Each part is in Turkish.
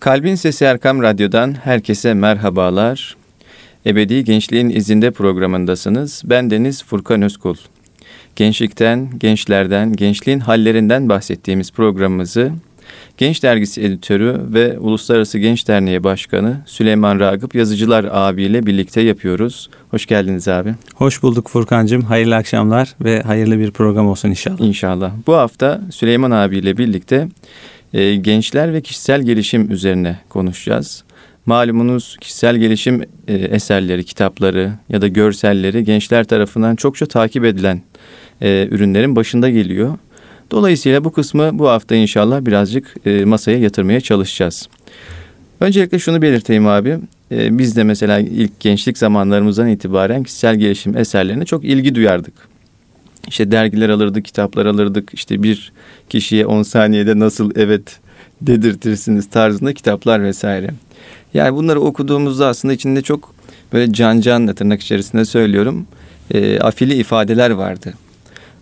Kalbin Sesi Erkam Radyo'dan herkese merhabalar. Ebedi Gençliğin İzinde programındasınız. Ben Deniz Furkan Özkul. Gençlikten, gençlerden, gençliğin hallerinden bahsettiğimiz programımızı Genç Dergisi Editörü ve Uluslararası Genç Derneği Başkanı Süleyman Ragıp Yazıcılar abiyle birlikte yapıyoruz. Hoş geldiniz abi. Hoş bulduk Furkan'cığım. Hayırlı akşamlar ve hayırlı bir program olsun inşallah. İnşallah. Bu hafta Süleyman abiyle birlikte e, gençler ve kişisel gelişim üzerine konuşacağız. Malumunuz kişisel gelişim e, eserleri, kitapları ya da görselleri gençler tarafından çokça takip edilen e, ürünlerin başında geliyor. Dolayısıyla bu kısmı bu hafta inşallah birazcık e, masaya yatırmaya çalışacağız. Öncelikle şunu belirteyim abi. E, biz de mesela ilk gençlik zamanlarımızdan itibaren kişisel gelişim eserlerine çok ilgi duyardık. İşte dergiler alırdık, kitaplar alırdık. İşte bir kişiye 10 saniyede nasıl evet dedirtirsiniz tarzında kitaplar vesaire. Yani bunları okuduğumuzda aslında içinde çok böyle can canla tırnak içerisinde söylüyorum. E, afili ifadeler vardı.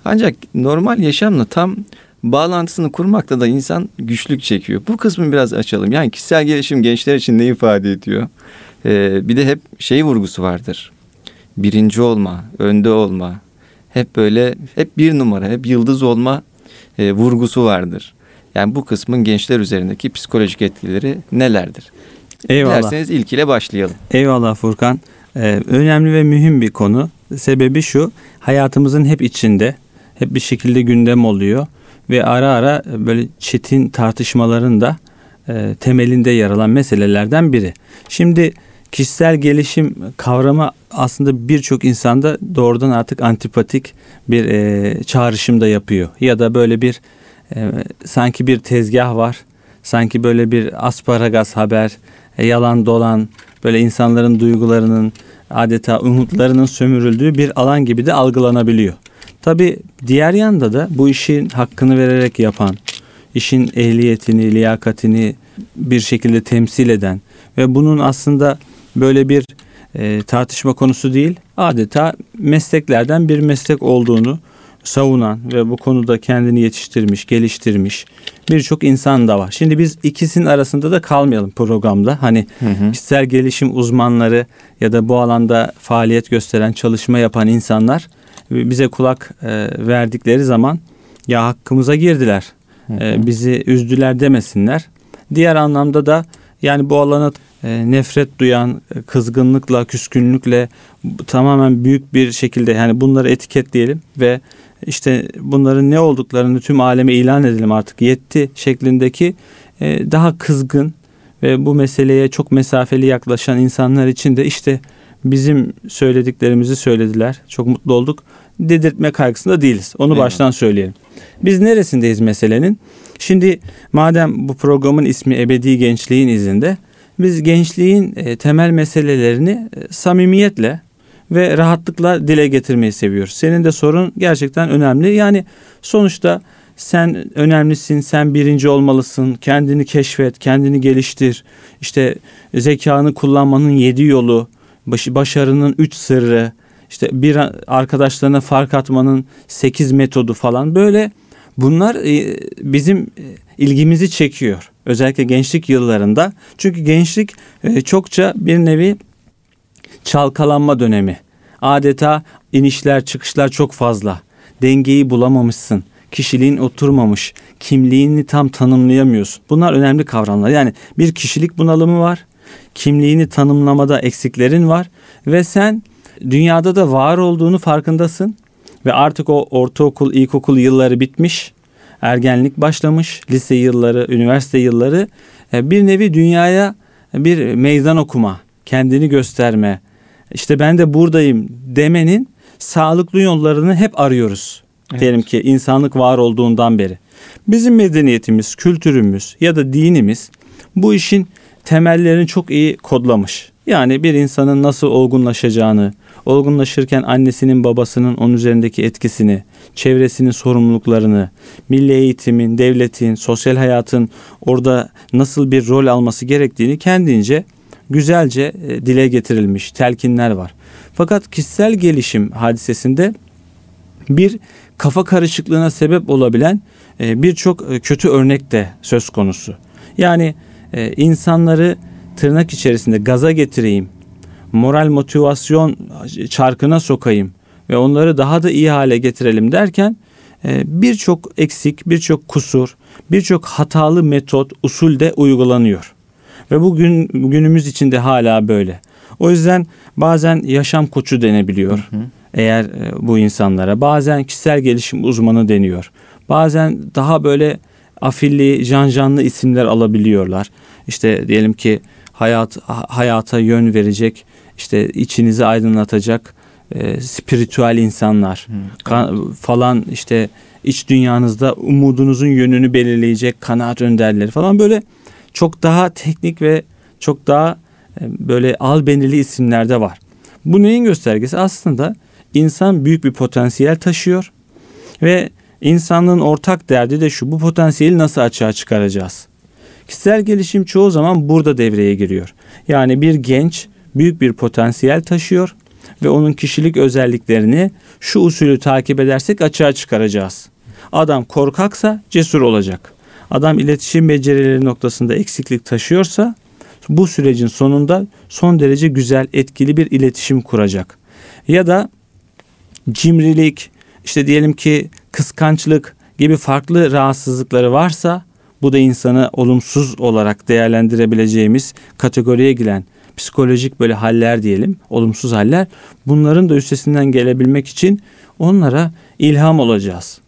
Ancak normal yaşamla tam bağlantısını kurmakta da insan güçlük çekiyor. Bu kısmı biraz açalım. Yani kişisel gelişim gençler için ne ifade ediyor? Ee, bir de hep şey vurgusu vardır. Birinci olma, önde olma. Hep böyle hep bir numara, hep yıldız olma e, vurgusu vardır. Yani bu kısmın gençler üzerindeki psikolojik etkileri nelerdir? Eyvallah. Dilerseniz ilk ile başlayalım. Eyvallah Furkan. Ee, önemli ve mühim bir konu. Sebebi şu, hayatımızın hep içinde, hep bir şekilde gündem oluyor ve ara ara böyle çetin tartışmaların da e, temelinde yer alan meselelerden biri. Şimdi kişisel gelişim kavramı aslında birçok insanda doğrudan artık antipatik bir e, çağrışım da yapıyor. Ya da böyle bir e, sanki bir tezgah var. Sanki böyle bir asparagas haber, e, yalan dolan, böyle insanların duygularının adeta umutlarının sömürüldüğü bir alan gibi de algılanabiliyor. Tabi diğer yanda da bu işin hakkını vererek yapan, işin ehliyetini, liyakatini bir şekilde temsil eden ve bunun aslında böyle bir e, tartışma konusu değil, adeta mesleklerden bir meslek olduğunu savunan ve bu konuda kendini yetiştirmiş, geliştirmiş birçok insan da var. Şimdi biz ikisinin arasında da kalmayalım programda. Hani hı hı. kişisel gelişim uzmanları ya da bu alanda faaliyet gösteren, çalışma yapan insanlar bize kulak e, verdikleri zaman ya hakkımıza girdiler. E, bizi üzdüler demesinler. Diğer anlamda da yani bu alana e, nefret duyan, e, kızgınlıkla, küskünlükle tamamen büyük bir şekilde yani bunları etiketleyelim ve işte bunların ne olduklarını tüm aleme ilan edelim artık yetti şeklindeki e, daha kızgın ve bu meseleye çok mesafeli yaklaşan insanlar için de işte bizim söylediklerimizi söylediler. Çok mutlu olduk. Dedirtme kaygısında değiliz. Onu Eyvallah. baştan söyleyelim. Biz neresindeyiz meselenin? Şimdi madem bu programın ismi Ebedi Gençliğin izinde biz gençliğin e, temel meselelerini e, samimiyetle ve rahatlıkla dile getirmeyi seviyoruz. Senin de sorun gerçekten önemli. Yani sonuçta sen önemlisin, sen birinci olmalısın, kendini keşfet, kendini geliştir. İşte zekanı kullanmanın yedi yolu, başarının üç sırrı, işte bir arkadaşlarına fark atmanın sekiz metodu falan böyle bunlar e, bizim e, ilgimizi çekiyor. Özellikle gençlik yıllarında. Çünkü gençlik e, çokça bir nevi çalkalanma dönemi. Adeta inişler çıkışlar çok fazla. Dengeyi bulamamışsın. Kişiliğin oturmamış. Kimliğini tam tanımlayamıyorsun. Bunlar önemli kavramlar. Yani bir kişilik bunalımı var. Kimliğini tanımlamada eksiklerin var ve sen dünyada da var olduğunu farkındasın ve artık o ortaokul, ilkokul yılları bitmiş. Ergenlik başlamış, lise yılları, üniversite yılları e, bir nevi dünyaya bir meydan okuma, kendini gösterme, işte ben de buradayım demenin sağlıklı yollarını hep arıyoruz. Evet. Diyelim ki insanlık var olduğundan beri. Bizim medeniyetimiz, kültürümüz ya da dinimiz bu işin temellerini çok iyi kodlamış. Yani bir insanın nasıl olgunlaşacağını, olgunlaşırken annesinin babasının onun üzerindeki etkisini, çevresinin sorumluluklarını, milli eğitimin, devletin, sosyal hayatın orada nasıl bir rol alması gerektiğini kendince güzelce e, dile getirilmiş telkinler var. Fakat kişisel gelişim hadisesinde bir kafa karışıklığına sebep olabilen e, birçok e, kötü örnek de söz konusu. Yani insanları tırnak içerisinde gaza getireyim, moral motivasyon çarkına sokayım ve onları daha da iyi hale getirelim derken e, birçok eksik, birçok kusur, birçok hatalı metot, usul de uygulanıyor. Ve bugün günümüz içinde hala böyle. O yüzden bazen yaşam koçu denebiliyor. Hı hı. Eğer e, bu insanlara bazen kişisel gelişim uzmanı deniyor. Bazen daha böyle afilli, cancanlı isimler alabiliyorlar. İşte diyelim ki hayat hayata yön verecek, işte içinizi aydınlatacak e, spiritüel insanlar hmm. falan işte iç dünyanızda umudunuzun yönünü belirleyecek kanaat önderleri falan böyle çok daha teknik ve çok daha e, böyle albenili isimler de var. Bu neyin göstergesi? Aslında insan büyük bir potansiyel taşıyor ve insanlığın ortak derdi de şu bu potansiyeli nasıl açığa çıkaracağız? Kişisel gelişim çoğu zaman burada devreye giriyor. Yani bir genç büyük bir potansiyel taşıyor ve onun kişilik özelliklerini şu usulü takip edersek açığa çıkaracağız. Adam korkaksa cesur olacak. Adam iletişim becerileri noktasında eksiklik taşıyorsa bu sürecin sonunda son derece güzel, etkili bir iletişim kuracak. Ya da cimrilik, işte diyelim ki kıskançlık gibi farklı rahatsızlıkları varsa bu da insanı olumsuz olarak değerlendirebileceğimiz kategoriye giren psikolojik böyle haller diyelim, olumsuz haller. Bunların da üstesinden gelebilmek için onlara ilham olacağız.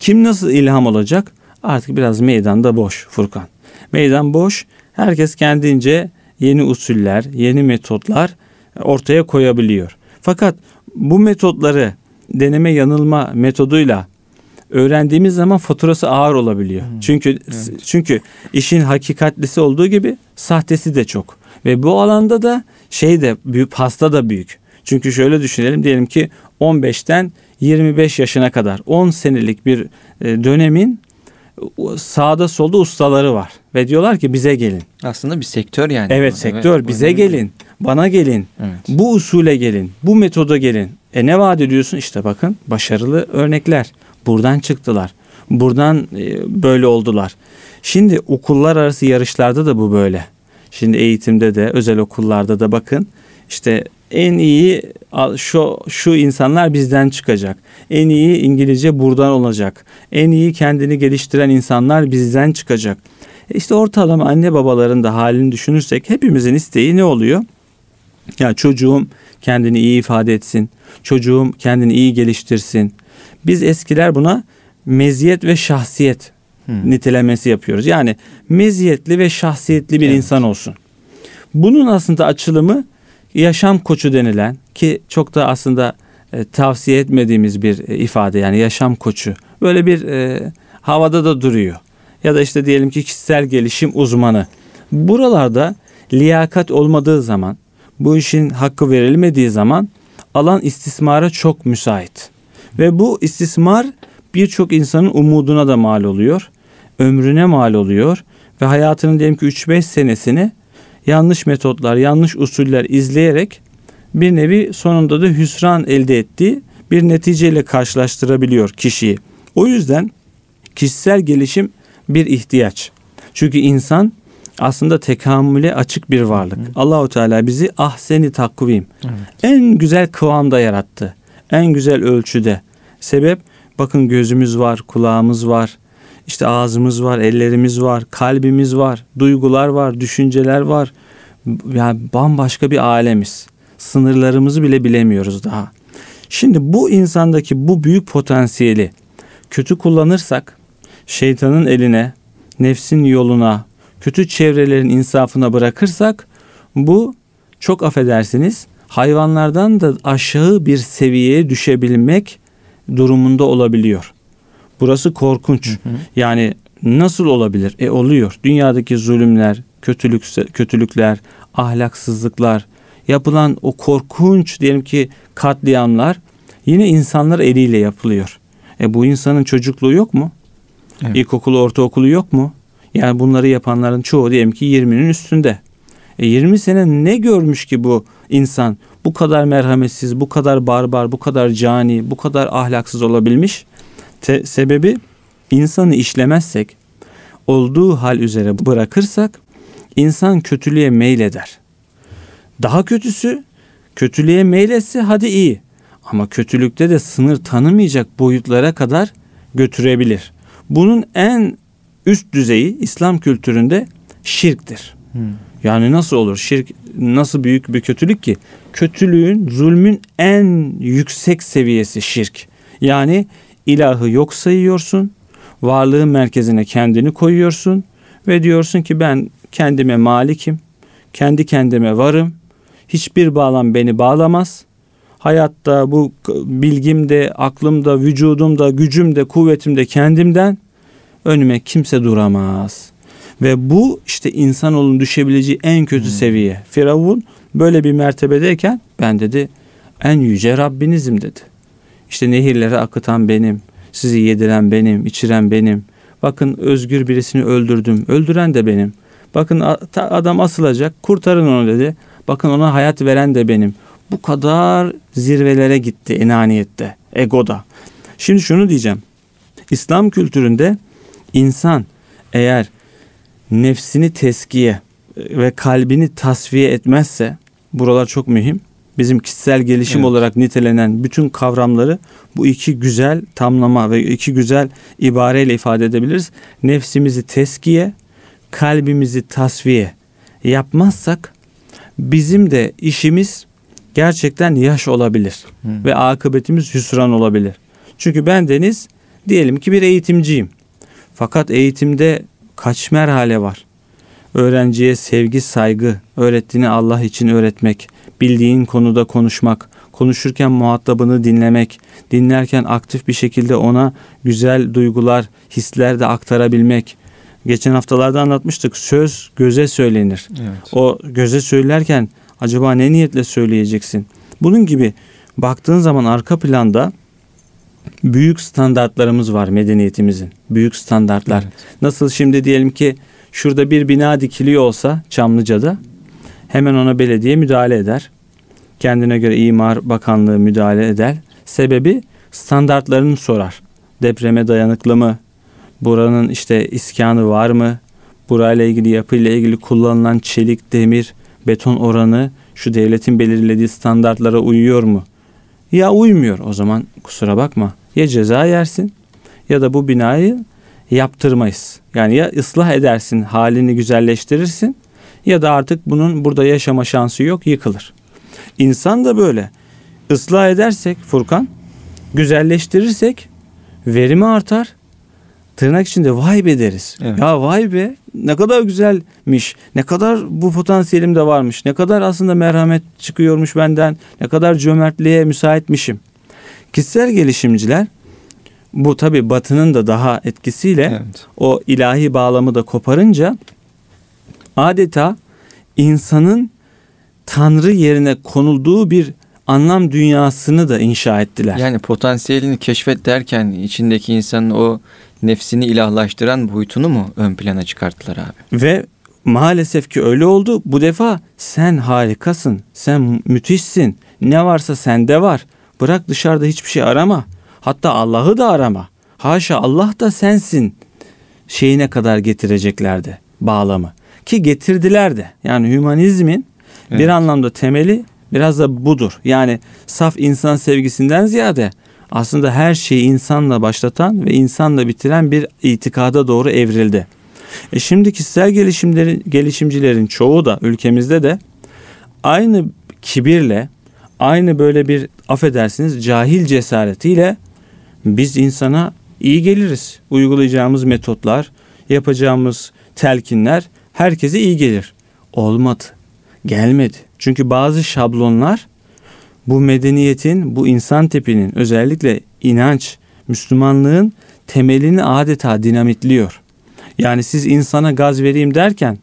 Kim nasıl ilham olacak? Artık biraz meydanda boş Furkan. Meydan boş. Herkes kendince yeni usuller, yeni metotlar ortaya koyabiliyor. Fakat bu metotları deneme yanılma metoduyla öğrendiğimiz zaman faturası ağır olabiliyor. Hmm. Çünkü evet. çünkü işin hakikatlisi olduğu gibi sahtesi de çok. Ve bu alanda da şey de büyük hasta da büyük. Çünkü şöyle düşünelim diyelim ki 15'ten 25 yaşına kadar 10 senelik bir e, dönemin sağda solda ustaları var ve diyorlar ki bize gelin. Aslında bir sektör yani. Evet bu. sektör evet, bize gelin. Bana gelin. Evet. Bu usule gelin. Bu metoda gelin. E ne vaat ediyorsun? İşte bakın başarılı örnekler. Buradan çıktılar. Buradan e, böyle oldular. Şimdi okullar arası yarışlarda da bu böyle. Şimdi eğitimde de özel okullarda da bakın işte en iyi şu şu insanlar bizden çıkacak. En iyi İngilizce buradan olacak. En iyi kendini geliştiren insanlar bizden çıkacak. E işte ortalama anne babaların da halini düşünürsek hepimizin isteği ne oluyor? Ya çocuğum kendini iyi ifade etsin. Çocuğum kendini iyi geliştirsin. Biz eskiler buna meziyet ve şahsiyet hmm. nitelemesi yapıyoruz. Yani meziyetli ve şahsiyetli bir evet. insan olsun. Bunun aslında açılımı yaşam koçu denilen ki çok da aslında e, tavsiye etmediğimiz bir e, ifade yani yaşam koçu. Böyle bir e, havada da duruyor. Ya da işte diyelim ki kişisel gelişim uzmanı. Buralarda liyakat olmadığı zaman, bu işin hakkı verilmediği zaman alan istismara çok müsait. Ve bu istismar birçok insanın umuduna da mal oluyor. Ömrüne mal oluyor. Ve hayatının diyelim ki 3-5 senesini yanlış metotlar, yanlış usuller izleyerek bir nevi sonunda da hüsran elde ettiği bir neticeyle karşılaştırabiliyor kişiyi. O yüzden kişisel gelişim bir ihtiyaç. Çünkü insan aslında tekamüle açık bir varlık. Hı. Allahu Teala bizi ahseni takvim. Evet. En güzel kıvamda yarattı. En güzel ölçüde. Sebep bakın gözümüz var, kulağımız var, işte ağzımız var, ellerimiz var, kalbimiz var, duygular var, düşünceler var. Yani bambaşka bir alemiz. Sınırlarımızı bile bilemiyoruz daha. Şimdi bu insandaki bu büyük potansiyeli kötü kullanırsak şeytanın eline, nefsin yoluna, kötü çevrelerin insafına bırakırsak bu çok affedersiniz hayvanlardan da aşağı bir seviyeye düşebilmek durumunda olabiliyor. Burası korkunç. Hı hı. Yani nasıl olabilir? E oluyor. Dünyadaki zulümler, kötülük kötülükler, ahlaksızlıklar, yapılan o korkunç diyelim ki katliamlar yine insanlar eliyle yapılıyor. E bu insanın çocukluğu yok mu? Evet. İlkokulu, ortaokulu yok mu? Yani bunları yapanların çoğu diyelim ki 20'nin üstünde. E 20 sene ne görmüş ki bu insan? Bu kadar merhametsiz, bu kadar barbar, bu kadar cani, bu kadar ahlaksız olabilmiş. Te- sebebi insanı işlemezsek, olduğu hal üzere bırakırsak insan kötülüğe meyleder. Daha kötüsü kötülüğe meyletse hadi iyi. Ama kötülükte de sınır tanımayacak boyutlara kadar götürebilir. Bunun en üst düzeyi İslam kültüründe şirktir. Hmm. Yani nasıl olur? Şirk nasıl büyük bir kötülük ki? Kötülüğün, zulmün en yüksek seviyesi şirk. Yani ilahı yok sayıyorsun, varlığın merkezine kendini koyuyorsun ve diyorsun ki ben kendime malikim, kendi kendime varım, hiçbir bağlam beni bağlamaz. Hayatta bu bilgimde, aklımda, vücudumda, gücümde, kuvvetimde kendimden önüme kimse duramaz. Ve bu işte insanoğlunun düşebileceği en kötü hmm. seviye. Firavun böyle bir mertebedeyken ben dedi en yüce Rabbinizim dedi. İşte nehirleri akıtan benim, sizi yediren benim, içiren benim. Bakın özgür birisini öldürdüm, öldüren de benim. Bakın adam asılacak, kurtarın onu dedi. Bakın ona hayat veren de benim. Bu kadar zirvelere gitti enaniyette, egoda. Şimdi şunu diyeceğim. İslam kültüründe insan eğer nefsini teskiye ve kalbini tasfiye etmezse buralar çok mühim. Bizim kişisel gelişim evet. olarak nitelenen bütün kavramları bu iki güzel tamlama ve iki güzel ibareyle ifade edebiliriz. Nefsimizi teskiye, kalbimizi tasfiye yapmazsak bizim de işimiz gerçekten yaş olabilir hmm. ve akıbetimiz hüsran olabilir. Çünkü ben Deniz diyelim ki bir eğitimciyim. Fakat eğitimde kaç merhale var? Öğrenciye sevgi, saygı, öğrettiğini Allah için öğretmek, bildiğin konuda konuşmak, konuşurken muhatabını dinlemek, dinlerken aktif bir şekilde ona güzel duygular, hisler de aktarabilmek. Geçen haftalarda anlatmıştık. Söz göze söylenir. Evet. O göze söylerken acaba ne niyetle söyleyeceksin? Bunun gibi baktığın zaman arka planda büyük standartlarımız var medeniyetimizin. Büyük standartlar. Evet. Nasıl şimdi diyelim ki şurada bir bina dikiliyor olsa Çamlıca'da hemen ona belediye müdahale eder. Kendine göre imar bakanlığı müdahale eder. Sebebi standartlarını sorar. Depreme dayanıklı mı? Buranın işte iskanı var mı? Burayla ilgili yapıyla ilgili kullanılan çelik, demir, beton oranı şu devletin belirlediği standartlara uyuyor mu? Ya uymuyor o zaman kusura bakma. Ya ceza yersin ya da bu binayı yaptırmayız. Yani ya ıslah edersin, halini güzelleştirirsin ya da artık bunun burada yaşama şansı yok, yıkılır. İnsan da böyle. Islah edersek Furkan, güzelleştirirsek verimi artar. Tırnak içinde vay be deriz. Evet. Ya vay be ne kadar güzelmiş. Ne kadar bu potansiyelim de varmış. Ne kadar aslında merhamet çıkıyormuş benden. Ne kadar cömertliğe müsaitmişim. Kişisel gelişimciler bu tabi batının da daha etkisiyle evet. o ilahi bağlamı da koparınca adeta insanın Tanrı yerine konulduğu bir anlam dünyasını da inşa ettiler. Yani potansiyelini keşfet derken içindeki insanın o nefsini ilahlaştıran boyutunu mu ön plana çıkarttılar abi? Ve maalesef ki öyle oldu. Bu defa sen harikasın, sen müthişsin, ne varsa sende var. Bırak dışarıda hiçbir şey arama. Hatta Allah'ı da arama. Haşa Allah da sensin şeyine kadar getireceklerdi bağlamı. Ki getirdiler de. Yani hümanizmin evet. bir anlamda temeli biraz da budur. Yani saf insan sevgisinden ziyade aslında her şeyi insanla başlatan ve insanla bitiren bir itikada doğru evrildi. E şimdi kişisel gelişimlerin gelişimcilerin çoğu da ülkemizde de aynı kibirle aynı böyle bir affedersiniz cahil cesaretiyle biz insana iyi geliriz. Uygulayacağımız metotlar, yapacağımız telkinler herkese iyi gelir. Olmadı. Gelmedi. Çünkü bazı şablonlar bu medeniyetin, bu insan tipinin özellikle inanç, Müslümanlığın temelini adeta dinamitliyor. Yani siz insana gaz vereyim derken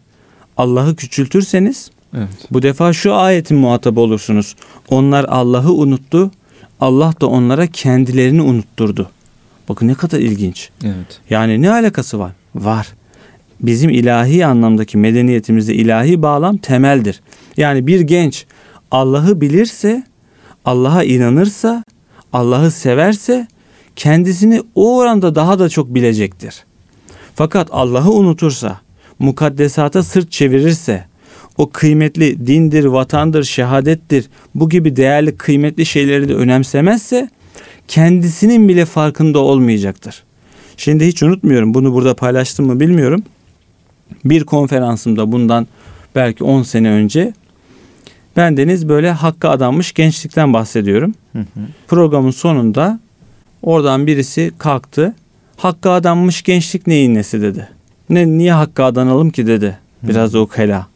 Allah'ı küçültürseniz evet. bu defa şu ayetin muhatabı olursunuz. Onlar Allah'ı unuttu, Allah da onlara kendilerini unutturdu. Bakın ne kadar ilginç. Evet. Yani ne alakası var? Var. Bizim ilahi anlamdaki medeniyetimizde ilahi bağlam temeldir. Yani bir genç Allah'ı bilirse, Allah'a inanırsa, Allah'ı severse kendisini o oranda daha da çok bilecektir. Fakat Allah'ı unutursa, mukaddesata sırt çevirirse, o kıymetli dindir, vatandır, şehadettir, bu gibi değerli kıymetli şeyleri de önemsemezse kendisinin bile farkında olmayacaktır. Şimdi hiç unutmuyorum bunu burada paylaştım mı bilmiyorum. Bir konferansımda bundan belki 10 sene önce ben Deniz böyle hakka adanmış gençlikten bahsediyorum. Hı hı. Programın sonunda oradan birisi kalktı. Hakka adanmış gençlik neyin nesi dedi. Ne niye hakka adanalım ki dedi. Biraz da ukala.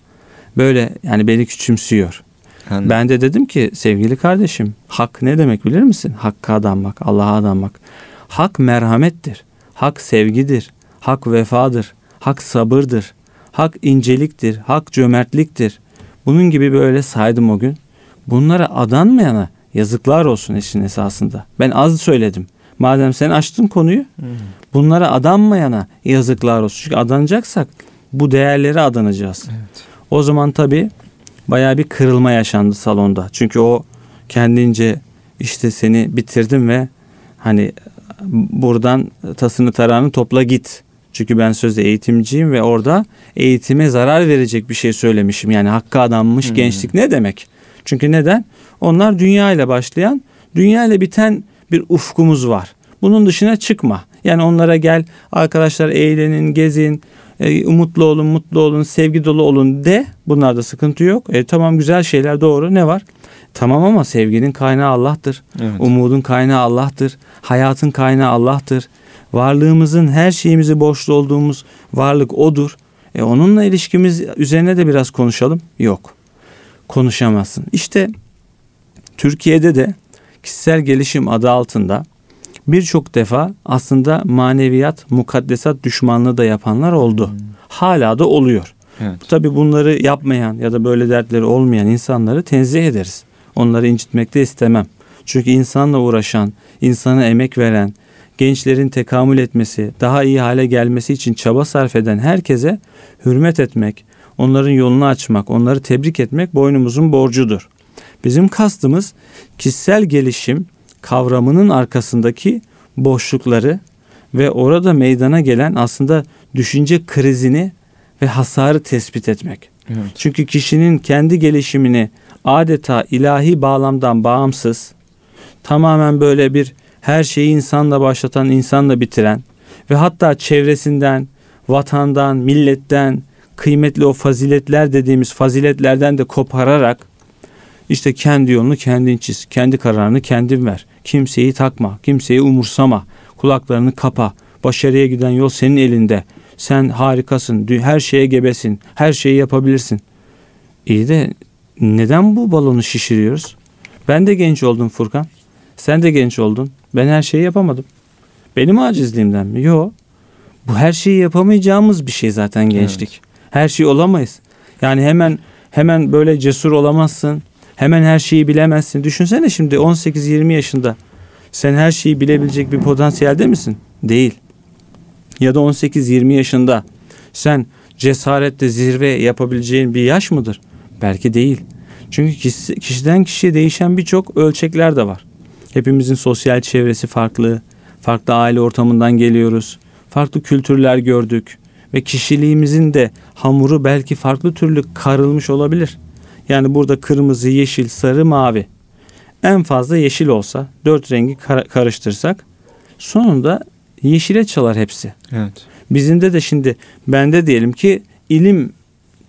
Böyle yani beni küçümsüyor. Anladım. Ben de dedim ki sevgili kardeşim hak ne demek bilir misin? Hakka adanmak, Allah'a adanmak. Hak merhamettir. Hak sevgidir. Hak vefadır. Hak sabırdır. Hak inceliktir. Hak cömertliktir. Bunun gibi böyle saydım o gün. Bunlara adanmayana yazıklar olsun işin esasında. Ben az söyledim. Madem sen açtın konuyu bunlara adanmayana yazıklar olsun. Çünkü adanacaksak bu değerlere adanacağız. Evet. O zaman tabii baya bir kırılma yaşandı salonda. Çünkü o kendince işte seni bitirdim ve hani buradan tasını tarağını topla git. Çünkü ben sözde eğitimciyim ve orada eğitime zarar verecek bir şey söylemişim. Yani hakkı adanmış hmm. gençlik ne demek? Çünkü neden? Onlar dünya ile başlayan, dünya ile biten bir ufkumuz var. Bunun dışına çıkma. Yani onlara gel arkadaşlar eğlenin, gezin, e, umutlu olun, mutlu olun, sevgi dolu olun de. Bunlarda sıkıntı yok. E, tamam güzel şeyler doğru. Ne var? Tamam ama sevginin kaynağı Allah'tır. Evet. Umudun kaynağı Allah'tır. Hayatın kaynağı Allah'tır. Varlığımızın her şeyimizi borçlu olduğumuz varlık odur. E onunla ilişkimiz üzerine de biraz konuşalım. Yok. Konuşamazsın. İşte Türkiye'de de kişisel gelişim adı altında birçok defa aslında maneviyat, mukaddesat düşmanlığı da yapanlar oldu. Hmm. Hala da oluyor. Evet. Tabii bunları yapmayan ya da böyle dertleri olmayan insanları tenzih ederiz. Onları incitmek de istemem. Çünkü insanla uğraşan, insana emek veren, gençlerin tekamül etmesi, daha iyi hale gelmesi için çaba sarf eden herkese hürmet etmek, onların yolunu açmak, onları tebrik etmek boynumuzun borcudur. Bizim kastımız kişisel gelişim kavramının arkasındaki boşlukları ve orada meydana gelen aslında düşünce krizini ve hasarı tespit etmek. Evet. Çünkü kişinin kendi gelişimini adeta ilahi bağlamdan bağımsız, tamamen böyle bir her şeyi insanla başlatan, insanla bitiren ve hatta çevresinden, vatandan, milletten, kıymetli o faziletler dediğimiz faziletlerden de kopararak işte kendi yolunu kendin çiz, kendi kararını kendin ver. Kimseyi takma, kimseyi umursama, kulaklarını kapa. Başarıya giden yol senin elinde. Sen harikasın, her şeye gebesin, her şeyi yapabilirsin. İyi de neden bu balonu şişiriyoruz? Ben de genç oldum Furkan. Sen de genç oldun. Ben her şeyi yapamadım. Benim acizliğimden mi? Yok. Bu her şeyi yapamayacağımız bir şey zaten gençlik. Evet. Her şey olamayız. Yani hemen hemen böyle cesur olamazsın. Hemen her şeyi bilemezsin. Düşünsene şimdi 18-20 yaşında. Sen her şeyi bilebilecek bir potansiyelde misin? Değil. Ya da 18-20 yaşında sen cesaretle zirve yapabileceğin bir yaş mıdır? Belki değil. Çünkü kişiden kişiye değişen birçok ölçekler de var. Hepimizin sosyal çevresi farklı. Farklı aile ortamından geliyoruz. Farklı kültürler gördük ve kişiliğimizin de hamuru belki farklı türlü karılmış olabilir. Yani burada kırmızı, yeşil, sarı, mavi. En fazla yeşil olsa dört rengi kar- karıştırsak sonunda yeşile çalar hepsi. Evet. Bizimde de şimdi bende diyelim ki ilim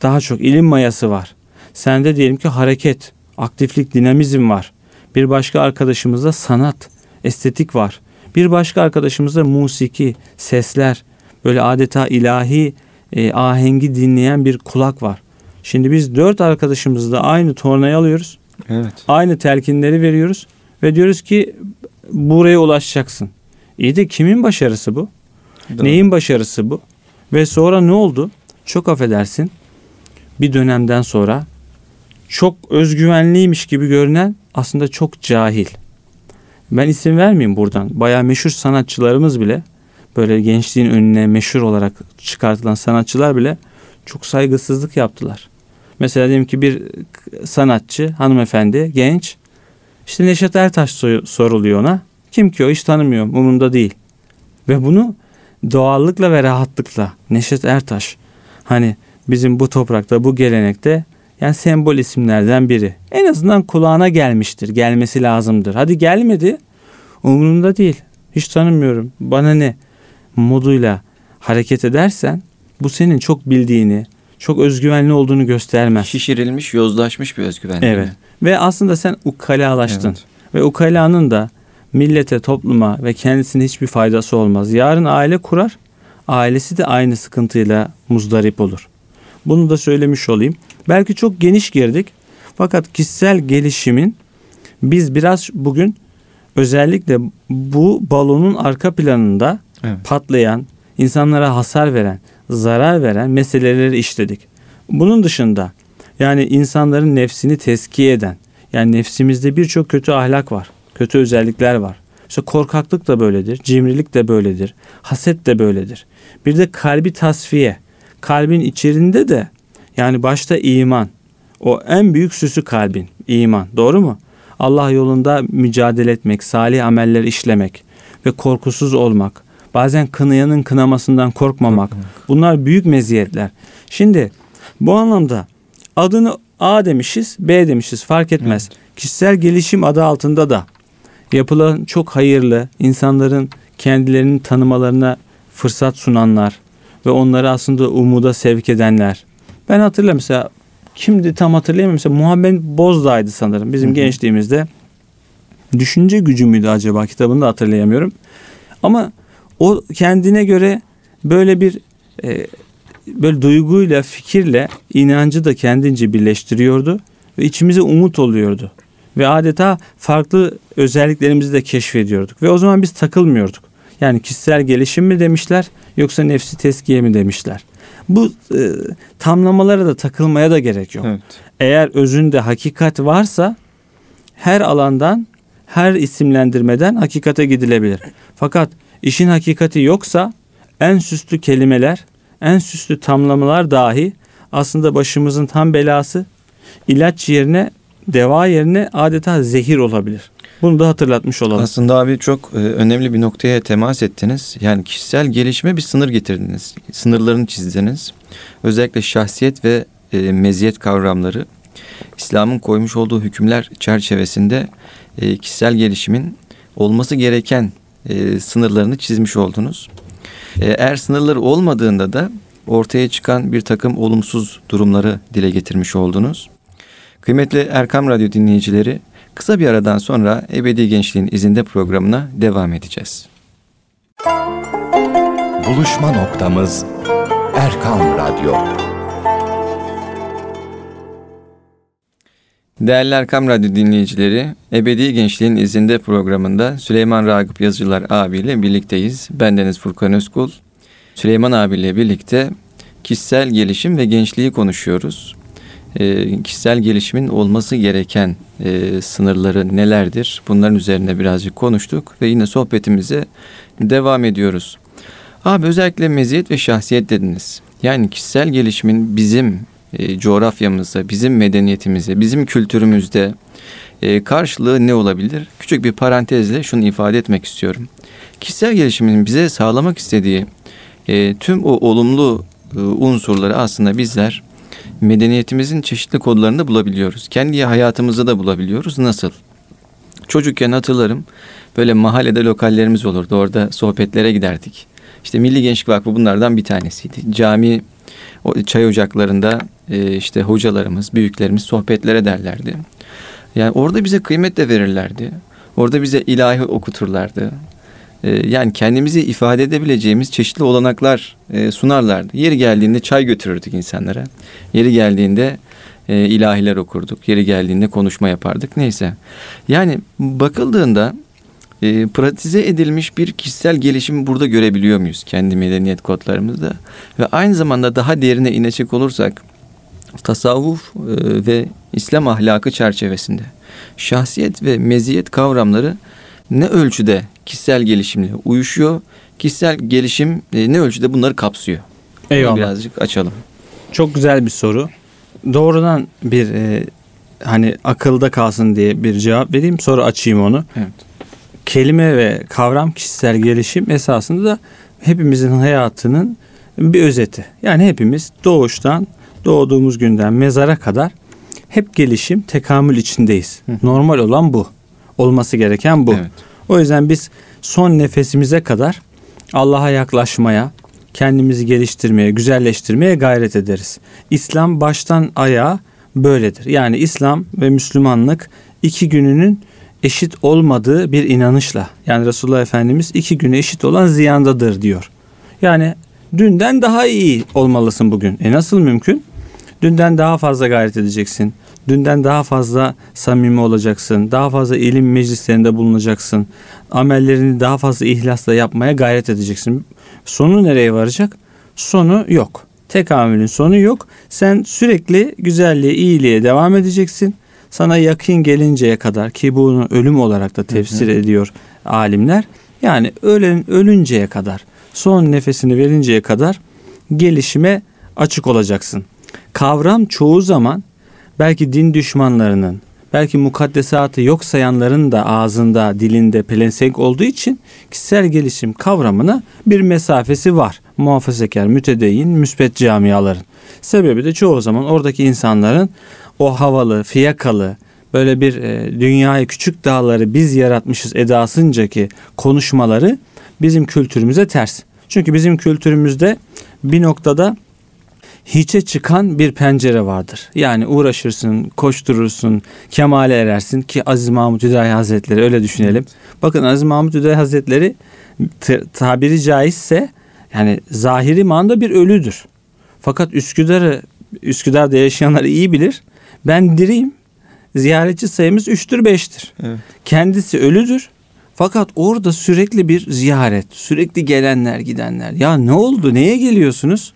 daha çok ilim mayası var. Sende diyelim ki hareket, aktiflik, dinamizm var. Bir başka arkadaşımızda sanat, estetik var. Bir başka arkadaşımızda musiki, sesler, böyle adeta ilahi e, ahengi dinleyen bir kulak var. Şimdi biz dört arkadaşımızda aynı tornayı alıyoruz. Evet. Aynı telkinleri veriyoruz ve diyoruz ki buraya ulaşacaksın. İyi de kimin başarısı bu? Doğru. Neyin başarısı bu? Ve sonra ne oldu? Çok affedersin. Bir dönemden sonra çok özgüvenliymiş gibi görünen aslında çok cahil. Ben isim vermeyeyim buradan. Bayağı meşhur sanatçılarımız bile böyle gençliğin önüne meşhur olarak çıkartılan sanatçılar bile çok saygısızlık yaptılar. Mesela diyelim ki bir sanatçı, hanımefendi, genç. İşte Neşet Ertaş soruluyor ona. Kim ki o hiç tanımıyorum umurumda değil. Ve bunu doğallıkla ve rahatlıkla Neşet Ertaş Hani bizim bu toprakta, bu gelenekte yani sembol isimlerden biri. En azından kulağına gelmiştir, gelmesi lazımdır. Hadi gelmedi, umurumda değil. Hiç tanımıyorum. Bana ne? Moduyla hareket edersen bu senin çok bildiğini, çok özgüvenli olduğunu göstermez. Şişirilmiş, yozlaşmış bir özgüven. Evet. mi? Ve aslında sen ukalalaştın. Evet. Ve ukalanın da millete, topluma ve kendisine hiçbir faydası olmaz. Yarın aile kurar, ailesi de aynı sıkıntıyla muzdarip olur. Bunu da söylemiş olayım. Belki çok geniş girdik. Fakat kişisel gelişimin biz biraz bugün özellikle bu balonun arka planında Evet. patlayan, insanlara hasar veren, zarar veren meseleleri işledik. Bunun dışında yani insanların nefsini teskiye eden, yani nefsimizde birçok kötü ahlak var, kötü özellikler var. İşte korkaklık da böyledir, cimrilik de böyledir, haset de böyledir. Bir de kalbi tasfiye, kalbin içerisinde de yani başta iman, o en büyük süsü kalbin, iman. Doğru mu? Allah yolunda mücadele etmek, salih ameller işlemek ve korkusuz olmak. Bazen kınayanın kınamasından korkmamak. Bunlar büyük meziyetler. Şimdi bu anlamda adını A demişiz, B demişiz fark etmez. Kişisel gelişim adı altında da yapılan çok hayırlı, insanların kendilerini tanımalarına fırsat sunanlar ve onları aslında umuda sevk edenler. Ben hatırlıyorum mesela kimdi tam hatırlayamıyorum. Mesela Muhammed Bozdağ'ydı sanırım bizim Hı hı. gençliğimizde. Düşünce gücü müydü acaba kitabını da hatırlayamıyorum. Ama o kendine göre böyle bir e, böyle duyguyla, fikirle inancı da kendince birleştiriyordu ve içimize umut oluyordu. Ve adeta farklı özelliklerimizi de keşfediyorduk. Ve o zaman biz takılmıyorduk. Yani kişisel gelişim mi demişler yoksa nefsi teskiye mi demişler. Bu e, tamlamalara da takılmaya da gerek yok. Evet. Eğer özünde hakikat varsa her alandan, her isimlendirmeden hakikate gidilebilir. Fakat işin hakikati yoksa en süslü kelimeler, en süslü tamlamalar dahi aslında başımızın tam belası ilaç yerine, deva yerine adeta zehir olabilir. Bunu da hatırlatmış olalım. Aslında abi çok e, önemli bir noktaya temas ettiniz. Yani kişisel gelişime bir sınır getirdiniz. Sınırlarını çizdiniz. Özellikle şahsiyet ve e, meziyet kavramları İslam'ın koymuş olduğu hükümler çerçevesinde e, kişisel gelişimin olması gereken sınırlarını çizmiş oldunuz. Eğer sınırları olmadığında da ortaya çıkan bir takım olumsuz durumları dile getirmiş oldunuz. Kıymetli Erkam Radyo dinleyicileri, kısa bir aradan sonra Ebedi Gençliğin izinde programına devam edeceğiz. Buluşma noktamız Erkam Radyo. Değerli Erkam Radyo dinleyicileri, Ebedi Gençliğin izinde programında Süleyman Ragıp Yazıcılar abiyle birlikteyiz. Bendeniz Furkan Özkul. Süleyman abiyle birlikte kişisel gelişim ve gençliği konuşuyoruz. Ee, kişisel gelişimin olması gereken e, sınırları nelerdir? Bunların üzerine birazcık konuştuk ve yine sohbetimize devam ediyoruz. Abi özellikle meziyet ve şahsiyet dediniz. Yani kişisel gelişimin bizim e, coğrafyamızda, bizim medeniyetimize, bizim kültürümüzde e, karşılığı ne olabilir? Küçük bir parantezle şunu ifade etmek istiyorum. Kişisel gelişimin bize sağlamak istediği e, tüm o olumlu e, unsurları aslında bizler medeniyetimizin çeşitli kodlarında bulabiliyoruz. Kendi hayatımızda da bulabiliyoruz. Nasıl? Çocukken hatırlarım böyle mahallede lokallerimiz olurdu. Orada sohbetlere giderdik. İşte Milli Gençlik Vakfı bunlardan bir tanesiydi. Cami o çay ocaklarında e, işte hocalarımız, büyüklerimiz sohbetlere derlerdi. Yani orada bize kıymet de verirlerdi. Orada bize ilahi okuturlardı. E, yani kendimizi ifade edebileceğimiz çeşitli olanaklar e, sunarlardı. Yeri geldiğinde çay götürürdük insanlara. Yeri geldiğinde e, ilahiler okurduk. Yeri geldiğinde konuşma yapardık. Neyse. Yani bakıldığında e, pratize edilmiş bir kişisel gelişimi burada görebiliyor muyuz kendi medeniyet kodlarımızda? Ve aynı zamanda daha derine inecek olursak tasavvuf ve İslam ahlakı çerçevesinde şahsiyet ve meziyet kavramları ne ölçüde kişisel gelişimle uyuşuyor? Kişisel gelişim e, ne ölçüde bunları kapsıyor? Bunu Eyvallah. Birazcık açalım. Çok güzel bir soru. Doğrudan bir e, hani akılda kalsın diye bir cevap vereyim sonra açayım onu. Evet. Kelime ve kavram kişisel gelişim esasında da hepimizin hayatının bir özeti. Yani hepimiz doğuştan doğduğumuz günden mezara kadar hep gelişim, tekamül içindeyiz. Normal olan bu. Olması gereken bu. Evet. O yüzden biz son nefesimize kadar Allah'a yaklaşmaya, kendimizi geliştirmeye, güzelleştirmeye gayret ederiz. İslam baştan ayağa böyledir. Yani İslam ve Müslümanlık iki gününün eşit olmadığı bir inanışla. Yani Resulullah Efendimiz iki güne eşit olan ziyandadır diyor. Yani dünden daha iyi olmalısın bugün. E nasıl mümkün? Dünden daha fazla gayret edeceksin. Dünden daha fazla samimi olacaksın. Daha fazla ilim meclislerinde bulunacaksın. Amellerini daha fazla ihlasla yapmaya gayret edeceksin. Sonu nereye varacak? Sonu yok. Tekamülün sonu yok. Sen sürekli güzelliğe, iyiliğe devam edeceksin. Sana yakın gelinceye kadar ki bunu ölüm olarak da tefsir ediyor alimler. Yani ölen ölünceye kadar, son nefesini verinceye kadar gelişime açık olacaksın. Kavram çoğu zaman belki din düşmanlarının, belki mukaddesatı yok sayanların da ağzında, dilinde pelesenk olduğu için kişisel gelişim kavramına bir mesafesi var. Muhafazakar, mütedeyyin, müspet camiaların. Sebebi de çoğu zaman oradaki insanların o havalı, fiyakalı, böyle bir e, dünyayı küçük dağları biz yaratmışız edasıncaki konuşmaları bizim kültürümüze ters. Çünkü bizim kültürümüzde bir noktada hiçe çıkan bir pencere vardır. Yani uğraşırsın, koşturursun, kemale erersin ki Aziz Mahmut Hüdayi Hazretleri öyle düşünelim. Bakın Aziz Mahmut Hüdayi Hazretleri tabiri caizse yani zahiri manada bir ölüdür. Fakat Üsküdar'ı Üsküdar'da yaşayanlar iyi bilir. Ben diriyim. Ziyaretçi sayımız 3'tür 5'tir. Evet. Kendisi ölüdür. Fakat orada sürekli bir ziyaret, sürekli gelenler gidenler. Ya ne oldu? Neye geliyorsunuz?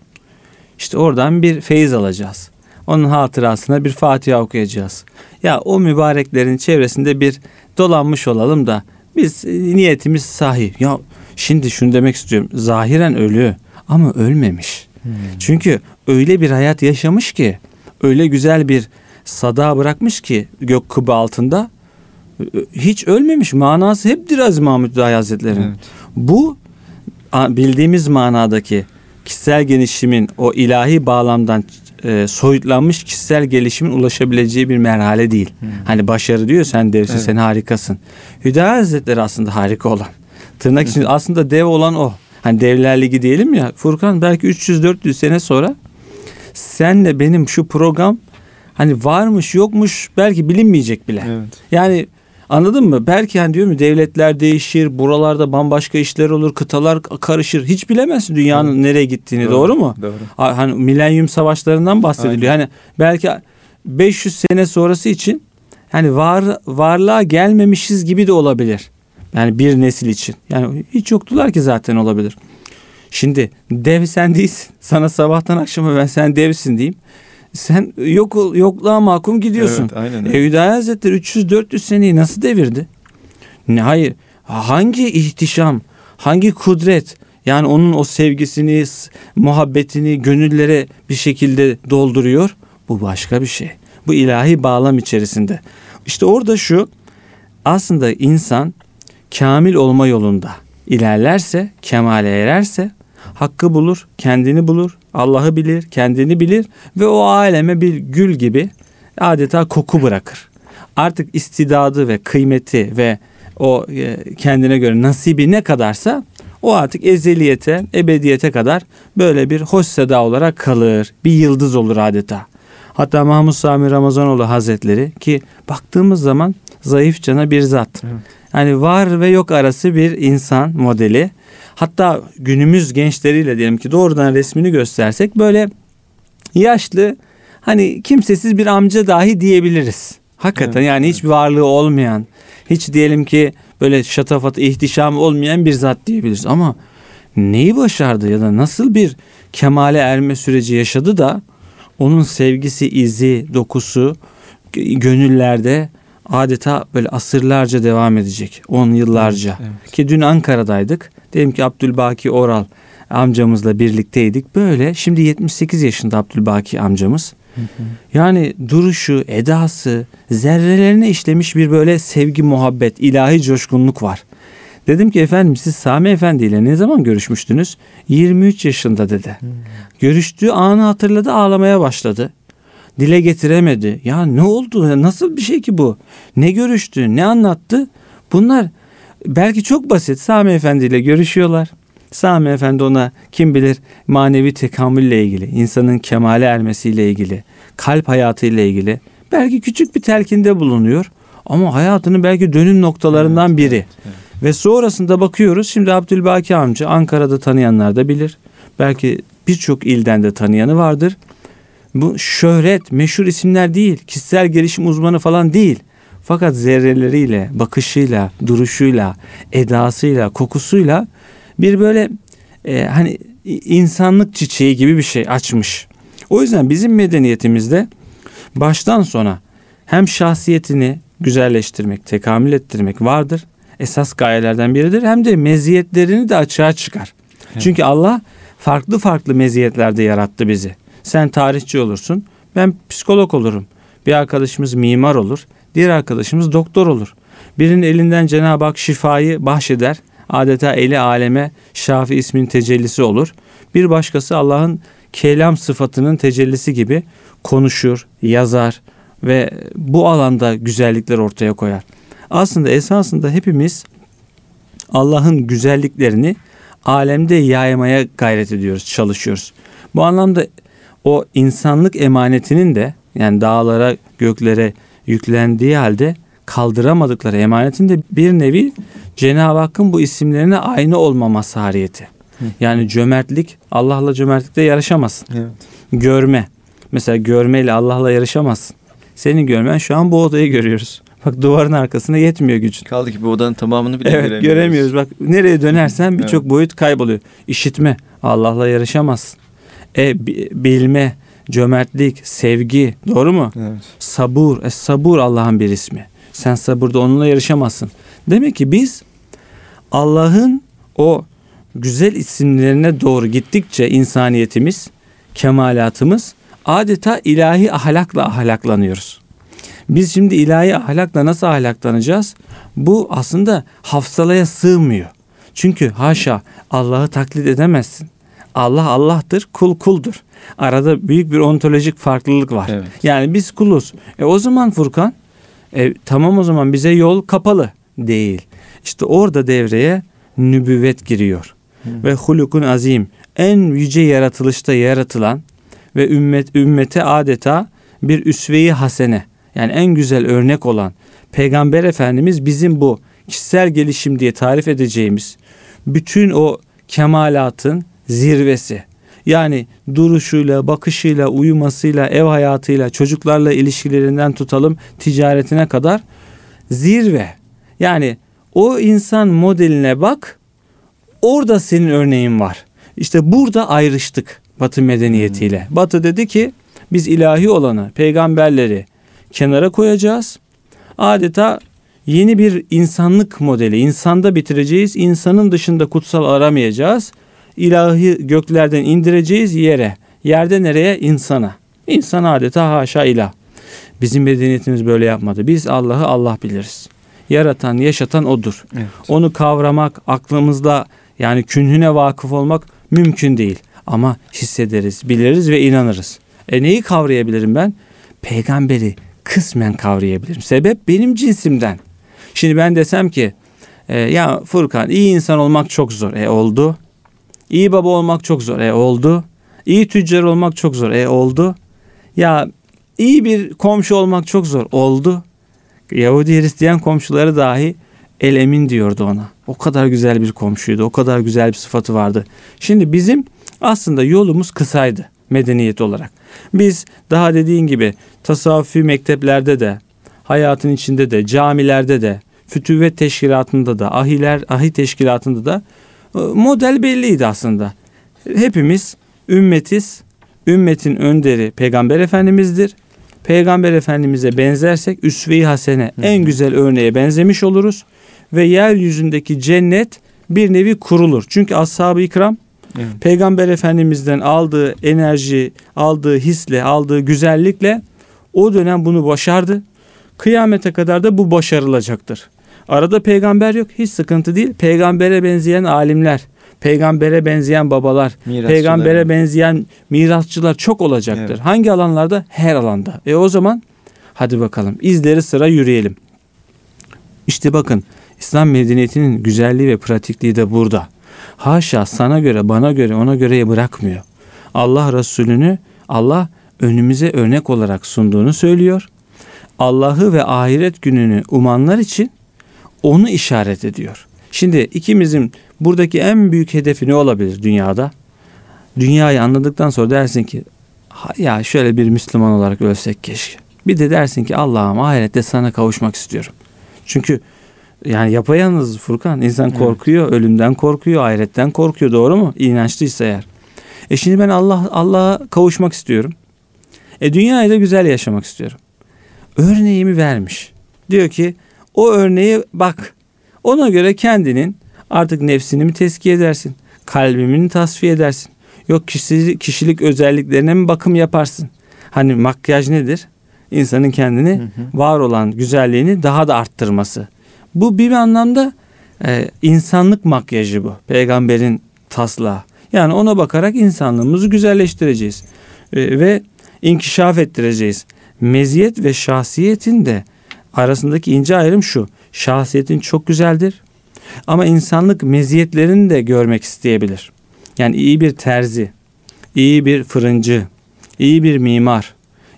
İşte oradan bir feyiz alacağız. Onun hatırasına bir Fatiha okuyacağız. Ya o mübareklerin çevresinde bir dolanmış olalım da biz e, niyetimiz sahih. Ya şimdi şunu demek istiyorum. Zahiren ölü ama ölmemiş. Çünkü öyle bir hayat yaşamış ki öyle güzel bir sada bırakmış ki gök kubbe altında hiç ölmemiş. Manası heptir Aziz Mahmud Dahi Hazretleri'nin. Evet. Bu bildiğimiz manadaki kişisel gelişimin o ilahi bağlamdan e, soyutlanmış kişisel gelişimin ulaşabileceği bir merhale değil. Hani başarı diyor sen devsin Evet. sen harikasın. Hüdayi Hazretleri aslında harika olan. Tırnak için aslında dev olan o. Hani devler ligi diyelim ya Furkan belki 300-400 sene sonra senle benim şu program hani varmış yokmuş belki bilinmeyecek bile. Evet. Yani anladın mı? Belki hani diyor mu devletler değişir, buralarda bambaşka işler olur, kıtalar karışır. Hiç bilemezsin dünyanın nereye gittiğini. Doğru, mu? Doğru. Ha- Hani milenyum savaşlarından bahsediliyor. Hani belki 500 sene sonrası için hani var varlığa gelmemişiz gibi de olabilir. Yani bir nesil için. Yani hiç yoktular ki zaten olabilir. Şimdi dev sen değilsin. Sana sabahtan akşama ben sen devsin diyeyim. Sen yok yokluğa mahkum gidiyorsun. Evet, aynen öyle. Hüdayi Hazretleri 300-400 seneyi nasıl devirdi? Ne hayır. Hangi ihtişam, hangi kudret yani onun o sevgisini, muhabbetini gönüllere bir şekilde dolduruyor. Bu başka bir şey. Bu ilahi bağlam içerisinde. İşte orada şu aslında insan kamil olma yolunda ilerlerse, kemale ererse hakkı bulur, kendini bulur, Allah'ı bilir, kendini bilir ve o aleme bir gül gibi adeta koku bırakır. Artık istidadı ve kıymeti ve o e, kendine göre nasibi ne kadarsa o artık ezeliyete, ebediyete kadar böyle bir hoş seda olarak kalır. Bir yıldız olur adeta. Hatta Mahmud Sami Ramazanoğlu Hazretleri ki baktığımız zaman zayıf cana bir zat. Yani var ve yok arası bir insan modeli. Hatta günümüz gençleriyle diyelim ki doğrudan resmini göstersek böyle yaşlı hani kimsesiz bir amca dahi diyebiliriz. Hakikaten Evet, yani hiçbir varlığı olmayan, hiç diyelim ki böyle şatafatı, ihtişamı olmayan bir zat diyebiliriz. Ama neyi başardı ya da nasıl bir kemale erme süreci yaşadı da onun sevgisi, izi, dokusu gönüllerde adeta böyle asırlarca devam edecek. On yıllarca. Evet. Ki dün Ankara'daydık. Diyelim ki Abdülbaki Oral amcamızla birlikteydik. Böyle şimdi 78 yaşında Abdülbaki amcamız. Yani duruşu, edası, zerrelerine işlemiş bir böyle sevgi, muhabbet, ilahi coşkunluk var. Dedim ki efendim siz Sami Efendi ile ne zaman görüşmüştünüz? 23 yaşında dedi. Görüştüğü anı hatırladı ağlamaya başladı. Dile getiremedi. Ya ne oldu? Nasıl bir şey ki bu? Ne görüştü? Ne anlattı? Bunlar belki çok basit. Sami Efendi ile görüşüyorlar. Sami Efendi ona kim bilir manevi tekamülle ilgili, insanın kemale ermesiyle ilgili, kalp hayatıyla ilgili belki küçük bir telkinde bulunuyor ama hayatının belki dönüm noktalarından biri. Ve sonrasında bakıyoruz şimdi Abdülbaki amca Ankara'da tanıyanlar da bilir. Belki birçok ilden de tanıyanı vardır. Bu şöhret, meşhur isimler değil, kişisel gelişim uzmanı falan değil. Fakat zerreleriyle, bakışıyla, duruşuyla, edasıyla, kokusuyla bir böyle e, hani insanlık çiçeği gibi bir şey açmış. O yüzden bizim medeniyetimizde baştan sona hem şahsiyetini güzelleştirmek, tekamül ettirmek vardır. Esas gayelerden biridir. Hem de meziyetlerini de açığa çıkar. Evet. Çünkü Allah farklı farklı meziyetlerde yarattı bizi. Sen tarihçi olursun, ben psikolog olurum. Bir arkadaşımız mimar olur, diğer arkadaşımız doktor olur. Birinin elinden Cenab-ı Hak şifayı bahşeder. Adeta eli aleme Şafi ismin tecellisi olur. Bir başkası Allah'ın kelam sıfatının tecellisi gibi konuşur, yazar ve bu alanda güzellikler ortaya koyar. Aslında esasında hepimiz Allah'ın güzelliklerini alemde yaymaya gayret ediyoruz, çalışıyoruz. Bu anlamda o insanlık emanetinin de yani dağlara, göklere yüklendiği halde kaldıramadıkları emanetin de bir nevi Cenab-ı Hakk'ın bu isimlerine aynı olma mazhariyeti. Yani cömertlik Allah'la cömertlikte yarışamazsın. Evet. Görme. Mesela görmeyle Allah'la yarışamazsın. Senin görmen şu an bu odayı görüyoruz. Bak duvarın arkasına yetmiyor gücün. Kaldı ki bu odanın tamamını bile evet, göremiyoruz. göremiyoruz. Bak nereye dönersen birçok evet. boyut kayboluyor. İşitme. Allah'la yarışamazsın. E bilme, cömertlik, sevgi. Doğru mu? Evet. Sabur. Es sabur Allah'ın bir ismi. Sen sabırda onunla yarışamazsın. Demek ki biz Allah'ın o güzel isimlerine doğru gittikçe insaniyetimiz, kemalatımız adeta ilahi ahlakla ahlaklanıyoruz. Biz şimdi ilahi ahlakla nasıl ahlaklanacağız? Bu aslında hafsalaya sığmıyor. Çünkü haşa Allah'ı taklit edemezsin. Allah Allah'tır, kul kuldur. Arada büyük bir ontolojik farklılık var. Evet. Yani biz kuluz. E o zaman Furkan, e, tamam o zaman bize yol kapalı değil. İşte orada devreye nübüvvet giriyor. Hı. Ve hulukun azim en yüce yaratılışta yaratılan ve ümmet ümmete adeta bir üsve-i hasene yani en güzel örnek olan Peygamber Efendimiz bizim bu kişisel gelişim diye tarif edeceğimiz bütün o kemalatın zirvesi. Yani duruşuyla, bakışıyla, uyumasıyla, ev hayatıyla, çocuklarla ilişkilerinden tutalım ticaretine kadar zirve. Yani o insan modeline bak, orada senin örneğin var. İşte burada ayrıştık Batı medeniyetiyle. Hmm. Batı dedi ki biz ilahi olanı, peygamberleri kenara koyacağız. Adeta yeni bir insanlık modeli, insanda bitireceğiz. İnsanın dışında kutsal aramayacağız. İlahi göklerden indireceğiz yere. Yerde nereye? İnsana. İnsan adeta haşa ilah. Bizim medeniyetimiz böyle yapmadı. Biz Allah'ı Allah biliriz. Yaratan, yaşatan odur. Evet. Onu kavramak, aklımızla yani künhüne vakıf olmak mümkün değil. Ama hissederiz, biliriz ve inanırız. E neyi kavrayabilirim ben? Peygamberi kısmen kavrayabilirim. Sebep benim cinsimden. Şimdi ben desem ki e, ya Furkan iyi insan olmak çok zor. E oldu. İyi baba olmak çok zor. E oldu. İyi tüccar olmak çok zor. E oldu. Ya iyi bir komşu olmak çok zor. Oldu. Yahudi Hristiyan komşuları dahi el emin diyordu ona. O kadar güzel bir komşuydu. O kadar güzel bir sıfatı vardı. Şimdi bizim aslında yolumuz kısaydı medeniyet olarak. Biz daha dediğin gibi tasavvufi mekteplerde de, hayatın içinde de, camilerde de, fütüvvet teşkilatında da, ahiler, ahi teşkilatında da model belliydi aslında. Hepimiz ümmetiz. Ümmetin önderi Peygamber Efendimiz'dir. Peygamber Efendimiz'e benzersek üsve-i hasene en güzel örneğe benzemiş oluruz ve yeryüzündeki cennet bir nevi kurulur. Çünkü ashab-ı ikram evet. Peygamber Efendimiz'den aldığı enerji, aldığı hisle, aldığı güzellikle o dönem bunu başardı. Kıyamete kadar da bu başarılacaktır. Arada peygamber yok. Hiç sıkıntı değil. Peygambere benzeyen alimler, peygambere benzeyen babalar, peygambere benzeyen mirasçılar çok olacaktır. Evet. Hangi alanlarda? Her alanda. E o zaman hadi bakalım izleri sıra yürüyelim. İşte bakın İslam medeniyetinin güzelliği ve pratikliği de burada. Haşa sana göre, bana göre, ona göreye bırakmıyor. Allah Resulü'nü Allah önümüze örnek olarak sunduğunu söylüyor. Allah'ı ve ahiret gününü umanlar için onu işaret ediyor. Şimdi ikimizin buradaki en büyük hedefi ne olabilir dünyada? Dünyayı anladıktan sonra dersin ki "Ha ya şöyle bir Müslüman olarak ölsek keşke. Bir de dersin ki Allah'ım ahirette sana kavuşmak istiyorum. Çünkü yani yapayalnız Furkan insan Evet. korkuyor, ölümden korkuyor, ahiretten korkuyor doğru mu? İnançlıysa eğer. E şimdi ben Allah Allah'a kavuşmak istiyorum. E dünyayı da güzel yaşamak istiyorum. Örneğimi vermiş. Diyor ki o örneği bak. Ona göre kendinin artık nefsini mi tezkiye edersin? Kalbini mi tasfiye edersin? Yok kişilik, kişilik özelliklerine mi bakım yaparsın? Hani makyaj nedir? İnsanın kendini Hı hı. var olan güzelliğini daha da arttırması. Bu bir anlamda e, insanlık makyajı bu. Peygamberin taslağı. Yani ona bakarak insanlığımızı güzelleştireceğiz. E, ve inkişaf ettireceğiz. Meziyet ve şahsiyetin de arasındaki ince ayrım şu. Şahsiyetin çok güzeldir. Ama insanlık meziyetlerini de görmek isteyebilir. Yani iyi bir terzi, iyi bir fırıncı, iyi bir mimar,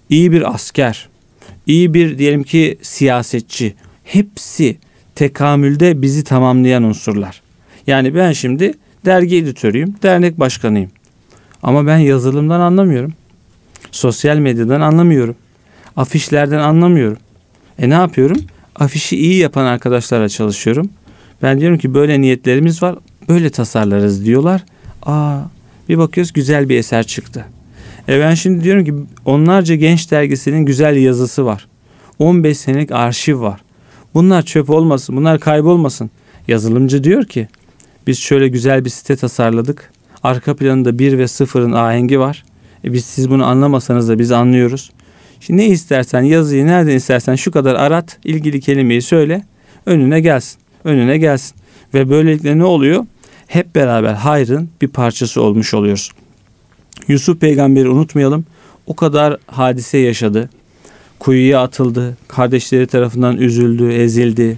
iyi bir asker, iyi bir diyelim ki siyasetçi. Hepsi tekamülde bizi tamamlayan unsurlar. Yani ben şimdi dergi editörüyüm, dernek başkanıyım. Ama ben yazılımdan anlamıyorum. Sosyal medyadan anlamıyorum. Afişlerden anlamıyorum. E ne yapıyorum? Afişi iyi yapan arkadaşlarla çalışıyorum. Ben diyorum ki böyle niyetlerimiz var. Böyle tasarlarız diyorlar. Aa bir bakıyoruz güzel bir eser çıktı. E ben şimdi diyorum ki onlarca genç dergisinin güzel yazısı var. 15 senelik arşiv var. Bunlar çöp olmasın, bunlar kaybolmasın. Yazılımcı diyor ki biz şöyle güzel bir site tasarladık. Arka planında 1 ve 0'ın ahengi var. E biz siz bunu anlamasanız da biz anlıyoruz. Şimdi ne istersen yazıyı nereden istersen şu kadar arat, ilgili kelimeyi söyle, önüne gelsin. Önüne gelsin. Ve böylelikle ne oluyor? Hep beraber hayrın bir parçası olmuş oluyoruz. Yusuf peygamberi unutmayalım. O kadar hadise yaşadı. Kuyuya atıldı. Kardeşleri tarafından üzüldü, ezildi.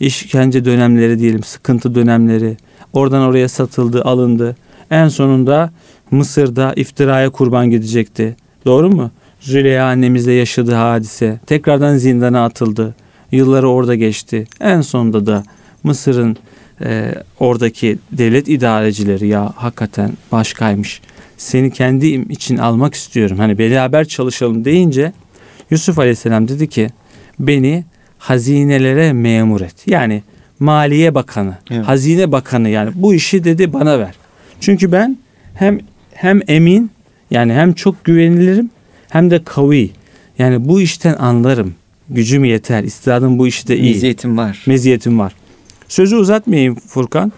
İşkence dönemleri diyelim, sıkıntı dönemleri. Oradan oraya satıldı, alındı. En sonunda Mısır'da iftiraya kurban gidecekti. Doğru mu? Züleyha annemizle yaşadığı hadise. Tekrardan zindana atıldı. Yılları orada geçti. En sonunda da Mısır'ın e, oradaki devlet idarecileri ya hakikaten başkaymış. Seni kendim için almak istiyorum. Hani beraber çalışalım deyince Yusuf Aleyhisselam dedi ki beni hazinelere memur et. Yani Maliye Bakanı, Evet. Hazine Bakanı yani bu işi dedi bana ver. Çünkü ben hem hem emin yani hem çok güvenilirim hem de kavi. Yani bu işten anlarım. Gücüm yeter. İstidadım bu işte iyi. Meziyetim var. Meziyetim var. Sözü uzatmayayım Furkan.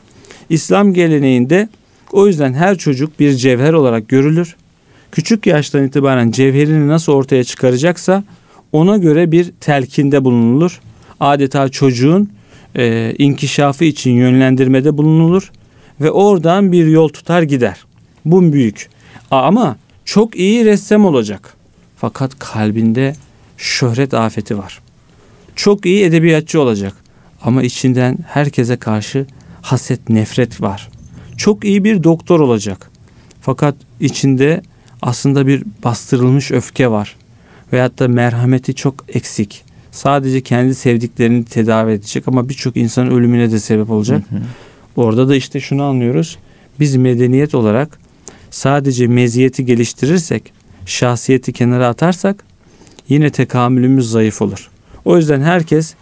İslam geleneğinde o yüzden her çocuk bir cevher olarak görülür. Küçük yaştan itibaren cevherini nasıl ortaya çıkaracaksa ona göre bir telkinde bulunulur. Adeta çocuğun e, inkişafı için yönlendirmede bulunulur ve oradan bir yol tutar gider. Bu büyük. Ama çok iyi ressam olacak. Fakat kalbinde şöhret afeti var. Çok iyi edebiyatçı olacak. Ama içinden herkese karşı haset, nefret var. Çok iyi bir doktor olacak. Fakat içinde aslında bir bastırılmış öfke var. Veyahut da merhameti çok eksik. Sadece kendi sevdiklerini tedavi edecek ama birçok insanın ölümüne de sebep olacak. Hı hı. Orada da işte şunu anlıyoruz. Biz medeniyet olarak sadece meziyeti geliştirirsek, şahsiyeti kenara atarsak yine tekamülümüz zayıf olur. O yüzden herkes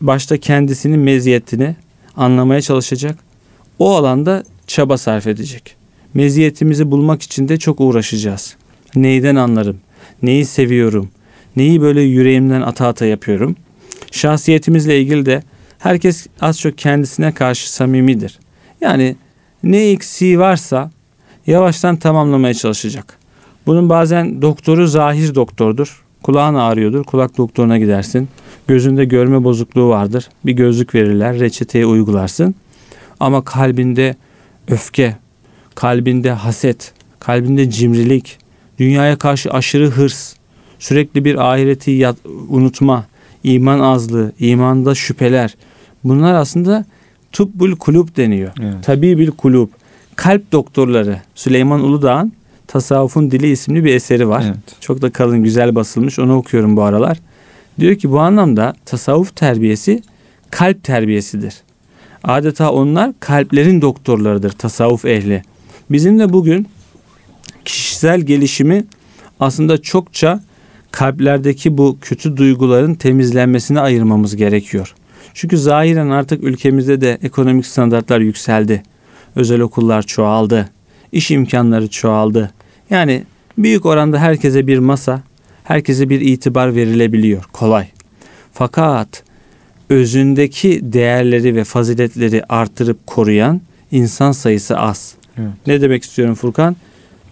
başta kendisinin meziyetini anlamaya çalışacak. O alanda çaba sarf edecek. Meziyetimizi bulmak için de çok uğraşacağız. Neyden anlarım? Neyi seviyorum? Neyi böyle yüreğimden ata ata yapıyorum? Şahsiyetimizle ilgili de herkes az çok kendisine karşı samimidir. Yani ne eksiği varsa yavaştan tamamlamaya çalışacak. Bunun bazen doktoru zahir doktordur. Kulağın ağrıyordur. Kulak doktoruna gidersin. Gözünde görme bozukluğu vardır. Bir gözlük verirler. Reçeteyi uygularsın. Ama kalbinde öfke, kalbinde haset, kalbinde cimrilik, dünyaya karşı aşırı hırs, sürekli bir ahireti unutma, iman azlığı, imanda şüpheler. Bunlar aslında tubbul kulub deniyor. Evet. Tabi bil kulub. Kalp doktorları Süleyman Uludağ'ın Tasavvufun Dili isimli bir eseri var. Evet. Çok da kalın güzel basılmış onu okuyorum bu aralar. Diyor ki bu anlamda tasavvuf terbiyesi kalp terbiyesidir. Adeta onlar kalplerin doktorlarıdır tasavvuf ehli. Bizim de bugün kişisel gelişimi aslında çokça kalplerdeki bu kötü duyguların temizlenmesine ayırmamız gerekiyor. Çünkü zahiren artık ülkemizde de ekonomik standartlar yükseldi. Özel okullar çoğaldı. İş imkanları çoğaldı. Yani büyük oranda herkese bir masa, herkese bir itibar verilebiliyor. Kolay. Fakat özündeki değerleri ve faziletleri artırıp koruyan insan sayısı az. Evet. Ne demek istiyorum Furkan?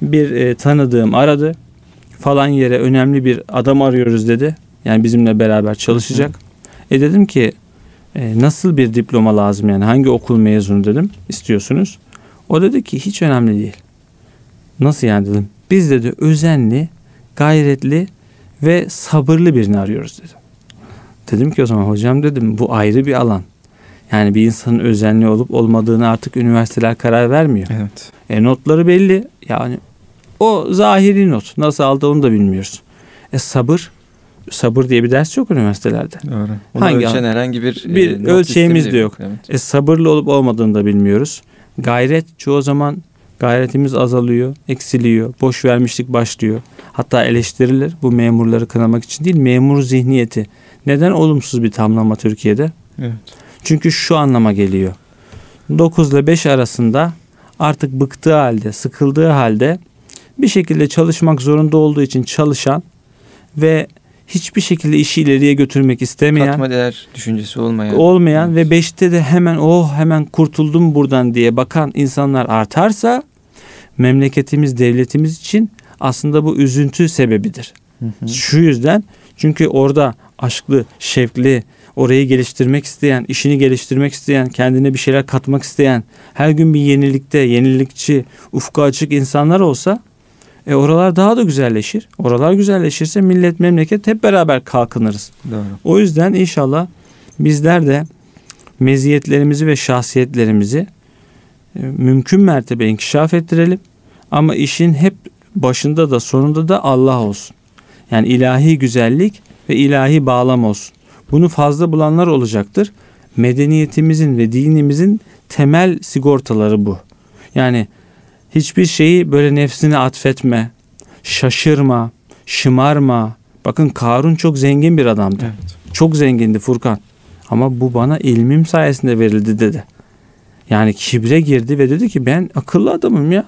Bir e, tanıdığım aradı. Falan yere önemli bir adam arıyoruz dedi. Yani bizimle beraber çalışacak. E dedim ki e, nasıl bir diploma lazım yani hangi okul mezunu dedim istiyorsunuz. O dedi ki hiç önemli değil. Nasıl yani dedim. Biz dedi özenli, gayretli ve sabırlı birini arıyoruz dedim. Dedim ki o zaman hocam dedim bu ayrı bir alan. Yani bir insanın özenli olup olmadığını artık üniversiteler karar vermiyor. Evet. E notları belli. Yani o zahiri not. Nasıl aldı onu da bilmiyoruz. E sabır. Sabır diye bir ders yok üniversitelerde. Doğru. Bunu Hangi ölçen herhangi bir, Bir e, ölçeğimiz de yok. Evet. E sabırlı olup olmadığını da bilmiyoruz. Gayret çoğu zaman gayretimiz azalıyor, eksiliyor, boş vermişlik başlıyor. Hatta eleştirilir bu memurları kınamak için değil, memur zihniyeti. Neden olumsuz bir tamlama Türkiye'de? Evet. Çünkü şu anlama geliyor. 9 ile 5 arasında artık bıktığı halde, sıkıldığı halde bir şekilde çalışmak zorunda olduğu için çalışan ve hiçbir şekilde işi ileriye götürmek istemeyen, Katma değer düşüncesi olmayan. olmayan Evet. ve 5'te de hemen oh hemen kurtuldum buradan diye bakan insanlar artarsa memleketimiz, devletimiz için aslında bu üzüntü sebebidir. Hı hı. Şu yüzden çünkü orada aşklı, şevkli, orayı geliştirmek isteyen, işini geliştirmek isteyen, kendine bir şeyler katmak isteyen, her gün bir yenilikte, yenilikçi, ufku açık insanlar olsa e oralar daha da güzelleşir. Oralar güzelleşirse millet, memleket hep beraber kalkınırız. Doğru. O yüzden inşallah bizler de meziyetlerimizi ve şahsiyetlerimizi e, mümkün mertebe inkişaf ettirelim. Ama işin hep başında da sonunda da Allah olsun. Yani ilahi güzellik ve ilahi bağlam olsun. Bunu fazla bulanlar olacaktır. Medeniyetimizin ve dinimizin temel sigortaları bu. Yani hiçbir şeyi böyle nefsine atfetme, şaşırma, şımarma. Bakın Karun çok zengin bir adamdı. Evet. Çok zengindi Furkan. Ama bu bana ilmim sayesinde verildi dedi. Yani kibre girdi ve dedi ki ben akıllı adamım ya.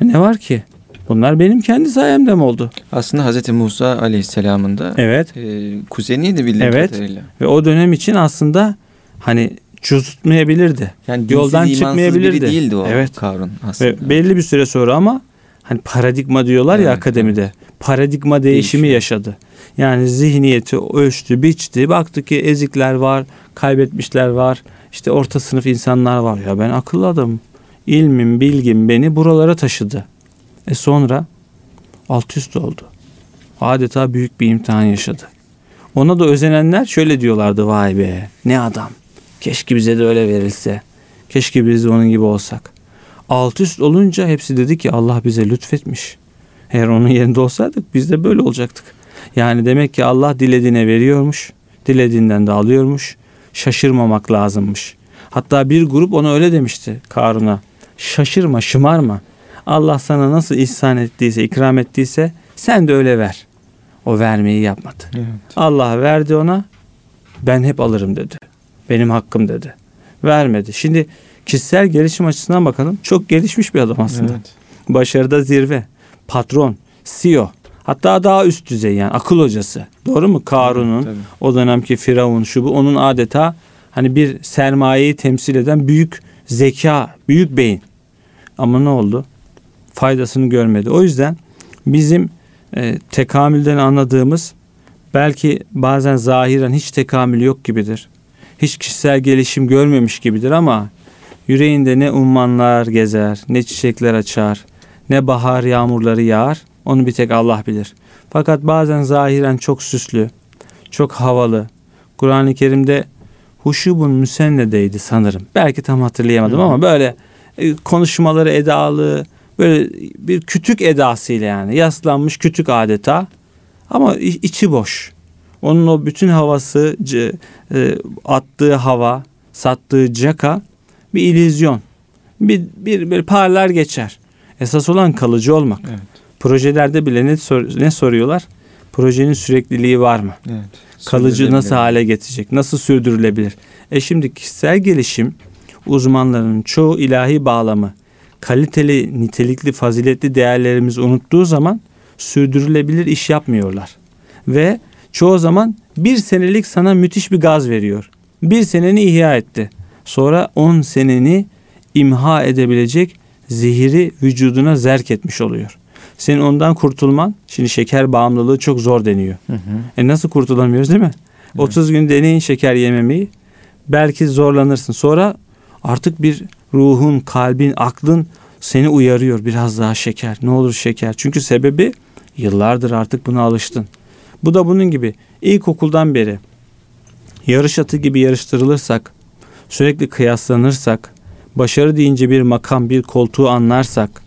Ne var ki? Bunlar benim kendi sayemde mi oldu? Aslında Hazreti Musa Aleyhisselam'ın da Evet. e, kuzeniydi bildiğim Evet. kadarıyla. Ve o dönem için aslında hani tutmayabilirdi. Yani Yoldan çıkmayabilirdi. biri değildi o Evet. Karun aslında. Ve belli bir süre sonra ama hani paradigma diyorlar ya Evet, akademide. Paradigma değişimi Değişiyor. yaşadı. Yani zihniyeti ölçtü, biçti. Baktı ki ezikler var, kaybetmişler var. İşte orta sınıf insanlar var. Ya ben akıllı adamım. İlmim, bilgim beni buralara taşıdı. E sonra alt üst oldu. Adeta büyük bir imtihan yaşadı. Ona da özenenler şöyle diyorlardı vay be ne adam. Keşke bize de öyle verilse. Keşke biz de onun gibi olsak. Alt üst olunca hepsi dedi ki Allah bize lütfetmiş. Eğer onun yerinde olsaydık biz de böyle olacaktık. Yani demek ki Allah dilediğine veriyormuş. Dilediğinden de alıyormuş. Şaşırmamak lazımmış. Hatta bir grup ona öyle demişti Karun'a. Şaşırma, şımarma. Allah sana nasıl ihsan ettiyse, ikram ettiyse sen de öyle ver. O vermeyi yapmadı. Evet. Allah verdi ona. Ben hep alırım dedi. Benim hakkım dedi. Vermedi. Şimdi kişisel gelişim açısından bakalım. Çok gelişmiş bir adam aslında. Evet. Başarıda zirve. Patron, CEO. Hatta daha üst düzey yani akıl hocası. Doğru mu? Karun'un Tabii. o dönemki Firavun şu bu onun adeta hani bir sermayeyi temsil eden büyük zeka, büyük beyin. Ama ne oldu? Faydasını görmedi. O yüzden bizim e, tekamülden anladığımız belki bazen zahiren hiç tekamül yok gibidir. Hiç kişisel gelişim görmemiş gibidir ama yüreğinde ne ummanlar gezer, ne çiçekler açar, ne bahar yağmurları yağar. Onu bir tek Allah bilir. Fakat bazen zahiren çok süslü, çok havalı. Kur'an-ı Kerim'de huşubun müsennedeydi sanırım. Belki tam hatırlayamadım ama böyle e, konuşmaları edalı, böyle bir kütük edasıyla yani yaslanmış kütük adeta ama içi boş. Onun o bütün havası, e, attığı hava, sattığı caka bir illüzyon. Bir, bir, bir parlar geçer. Esas olan kalıcı olmak. Evet. Projelerde bile ne, sor, ne soruyorlar? Projenin sürekliliği var mı? Evet. Kalıcı nasıl hale getirecek? Nasıl sürdürülebilir? E şimdi kişisel gelişim uzmanların çoğu ilahi bağlamı, kaliteli, nitelikli, faziletli değerlerimizi unuttuğu zaman sürdürülebilir iş yapmıyorlar. Ve çoğu zaman bir senelik sana müthiş bir gaz veriyor. Bir seneni ihya etti. Sonra on seneni imha edebilecek zehiri vücuduna zerk etmiş oluyor. Senin ondan kurtulman, şimdi şeker bağımlılığı çok zor deniyor. Hı hı. E nasıl kurtulamıyoruz değil mi? Evet. 30 gün deneyin şeker yememeyi. Belki zorlanırsın. Sonra artık bir ruhun, kalbin, aklın seni uyarıyor. Biraz daha şeker. Ne olur şeker. Çünkü sebebi yıllardır artık buna alıştın. Bu da bunun gibi. İlkokuldan beri yarış atı gibi yarıştırılırsak, sürekli kıyaslanırsak, başarı deyince bir makam, bir koltuğu anlarsak,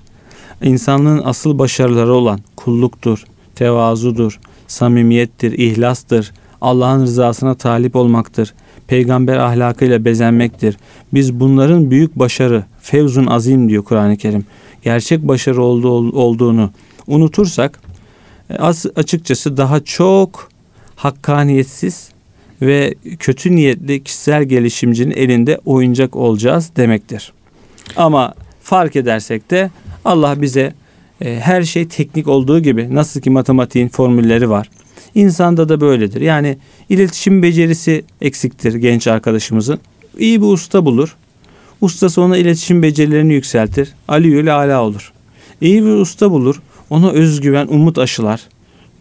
insanlığın asıl başarıları olan kulluktur, tevazudur, samimiyettir, ihlastır, Allah'ın rızasına talip olmaktır, peygamber ahlakıyla bezenmektir. Biz bunların büyük başarı, fevzun azim diyor Kur'an-ı Kerim. Gerçek başarı olduğu, olduğunu unutursak e, açıkçası daha çok hakkaniyetsiz ve kötü niyetli kişisel gelişimcinin elinde oyuncak olacağız demektir. Ama fark edersek de Allah bize e, her şey teknik olduğu gibi nasıl ki matematiğin formülleri var. İnsanda da böyledir. Yani iletişim becerisi eksiktir genç arkadaşımızın. İyi bir usta bulur. Ustası ona iletişim becerilerini yükseltir. Aliyül ala olur. İyi bir usta bulur. Ona özgüven, umut aşılar.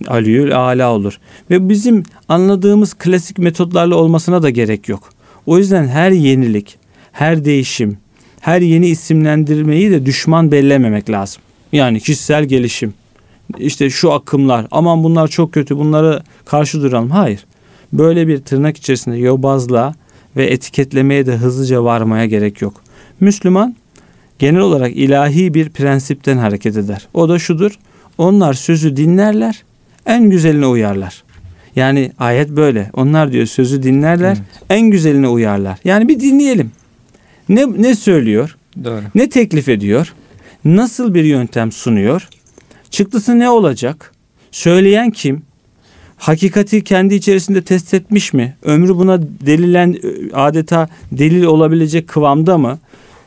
Aliyül ala olur. Ve bizim anladığımız klasik metotlarla olmasına da gerek yok. O yüzden her yenilik, her değişim, her yeni isimlendirmeyi de düşman bellememek lazım. Yani kişisel gelişim, işte şu akımlar, aman bunlar çok kötü, bunları karşı duralım. Hayır. Böyle bir tırnak içerisinde yobazlığa ve etiketlemeye de hızlıca varmaya gerek yok. Müslüman genel olarak ilahi bir prensipten hareket eder. O da şudur. Onlar sözü dinlerler, en güzeline uyarlar. Yani ayet böyle. Onlar diyor sözü dinlerler, evet. en güzeline uyarlar. Yani bir dinleyelim. Ne ne söylüyor? Doğru. Ne teklif ediyor? Nasıl bir yöntem sunuyor? Çıktısı ne olacak? Söyleyen kim? Hakikati kendi içerisinde test etmiş mi? Ömrü buna delilen adeta delil olabilecek kıvamda mı?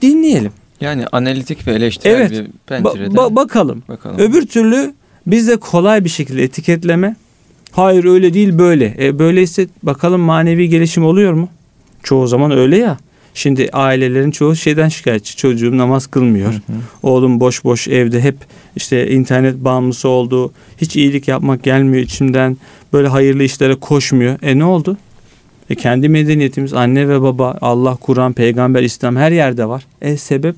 Dinleyelim. Yani analitik ve eleştirel evet, bir pencereden. Ba- bakalım. bakalım. Öbür türlü bizde kolay bir şekilde etiketleme. Hayır öyle değil böyle. E, böyleyse bakalım manevi gelişim oluyor mu? Çoğu zaman öyle ya. Şimdi ailelerin çoğu şeyden şikayetçi. Çocuğum namaz kılmıyor. Hı hı. Oğlum boş boş evde hep işte internet bağımlısı oldu. Hiç iyilik yapmak gelmiyor içimden. Böyle hayırlı işlere koşmuyor. E ne oldu? E kendi medeniyetimiz anne ve baba, Allah, Kur'an, peygamber, İslam her yerde var. E sebep?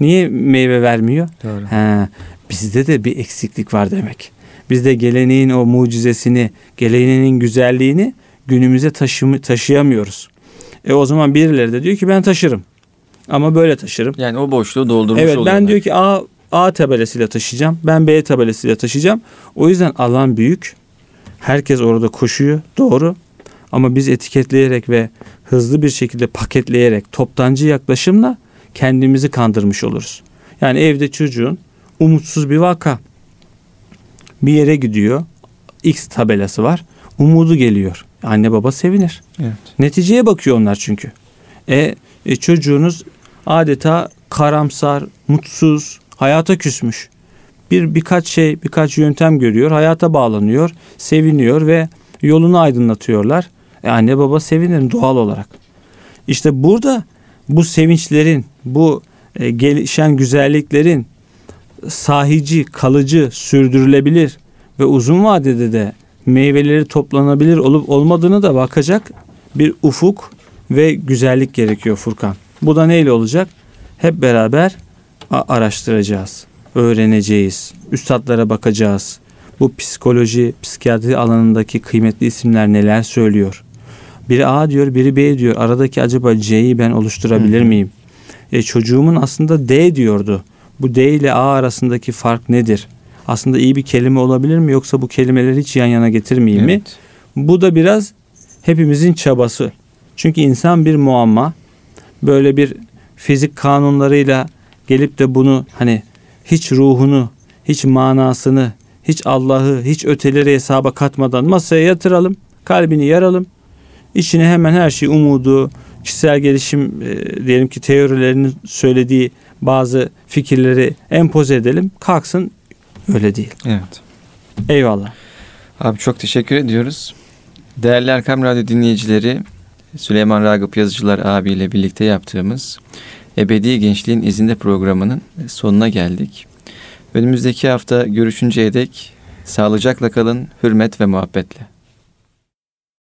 Niye meyve vermiyor? Doğru. He, bizde de bir eksiklik var demek. Bizde geleneğin o mucizesini, geleneğin güzelliğini günümüze taşımı, taşıyamıyoruz. E o zaman birileri de diyor ki ben taşırım. Ama böyle taşırım. Yani o boşluğu doldurmuş Evet ben diyor ki A, A tabelasıyla taşıyacağım. Ben B tabelasıyla taşıyacağım. O yüzden alan büyük. Herkes orada koşuyor. Doğru. Ama biz etiketleyerek ve hızlı bir şekilde paketleyerek toptancı yaklaşımla kendimizi kandırmış oluruz. Yani evde çocuğun umutsuz bir vaka. Bir yere gidiyor. X tabelası var. Umudu geliyor. Anne baba sevinir. Evet. Neticeye bakıyor onlar çünkü. E, e çocuğunuz adeta karamsar, mutsuz, hayata küsmüş. Bir birkaç şey, birkaç yöntem görüyor, hayata bağlanıyor, seviniyor ve yolunu aydınlatıyorlar. E anne baba sevinir doğal olarak. İşte burada bu sevinçlerin, bu e, gelişen güzelliklerin sahici, kalıcı, sürdürülebilir ve uzun vadede de meyveleri toplanabilir olup olmadığını da bakacak bir ufuk ve güzellik gerekiyor Furkan. Bu da neyle olacak? Hep beraber araştıracağız, öğreneceğiz, üstadlara bakacağız. Bu psikoloji, psikiyatri alanındaki kıymetli isimler neler söylüyor? Biri A diyor, biri B diyor. Aradaki acaba C'yi ben oluşturabilir miyim? E, çocuğumun aslında D diyordu. Bu D ile A arasındaki fark nedir? Aslında iyi bir kelime olabilir mi yoksa bu kelimeleri hiç yan yana getirmeyeyim mi? Evet. Bu da biraz hepimizin çabası. Çünkü insan bir muamma. Böyle bir fizik kanunlarıyla gelip de bunu hani hiç ruhunu, hiç manasını, hiç Allah'ı, hiç öteleri hesaba katmadan masaya yatıralım. Kalbini yaralım. İçine hemen her şey umudu, kişisel gelişim e, diyelim ki teorilerinin söylediği bazı fikirleri empoze edelim. Kalksın öyle değil. Evet. Eyvallah. Abi çok teşekkür ediyoruz. Değerli Erkam Radyo dinleyicileri, Süleyman Ragıp Yazıcılar abiyle birlikte yaptığımız Ebedi Gençliğin İzinde programının sonuna geldik. Önümüzdeki hafta görüşünceye dek sağlıcakla kalın, hürmet ve muhabbetle.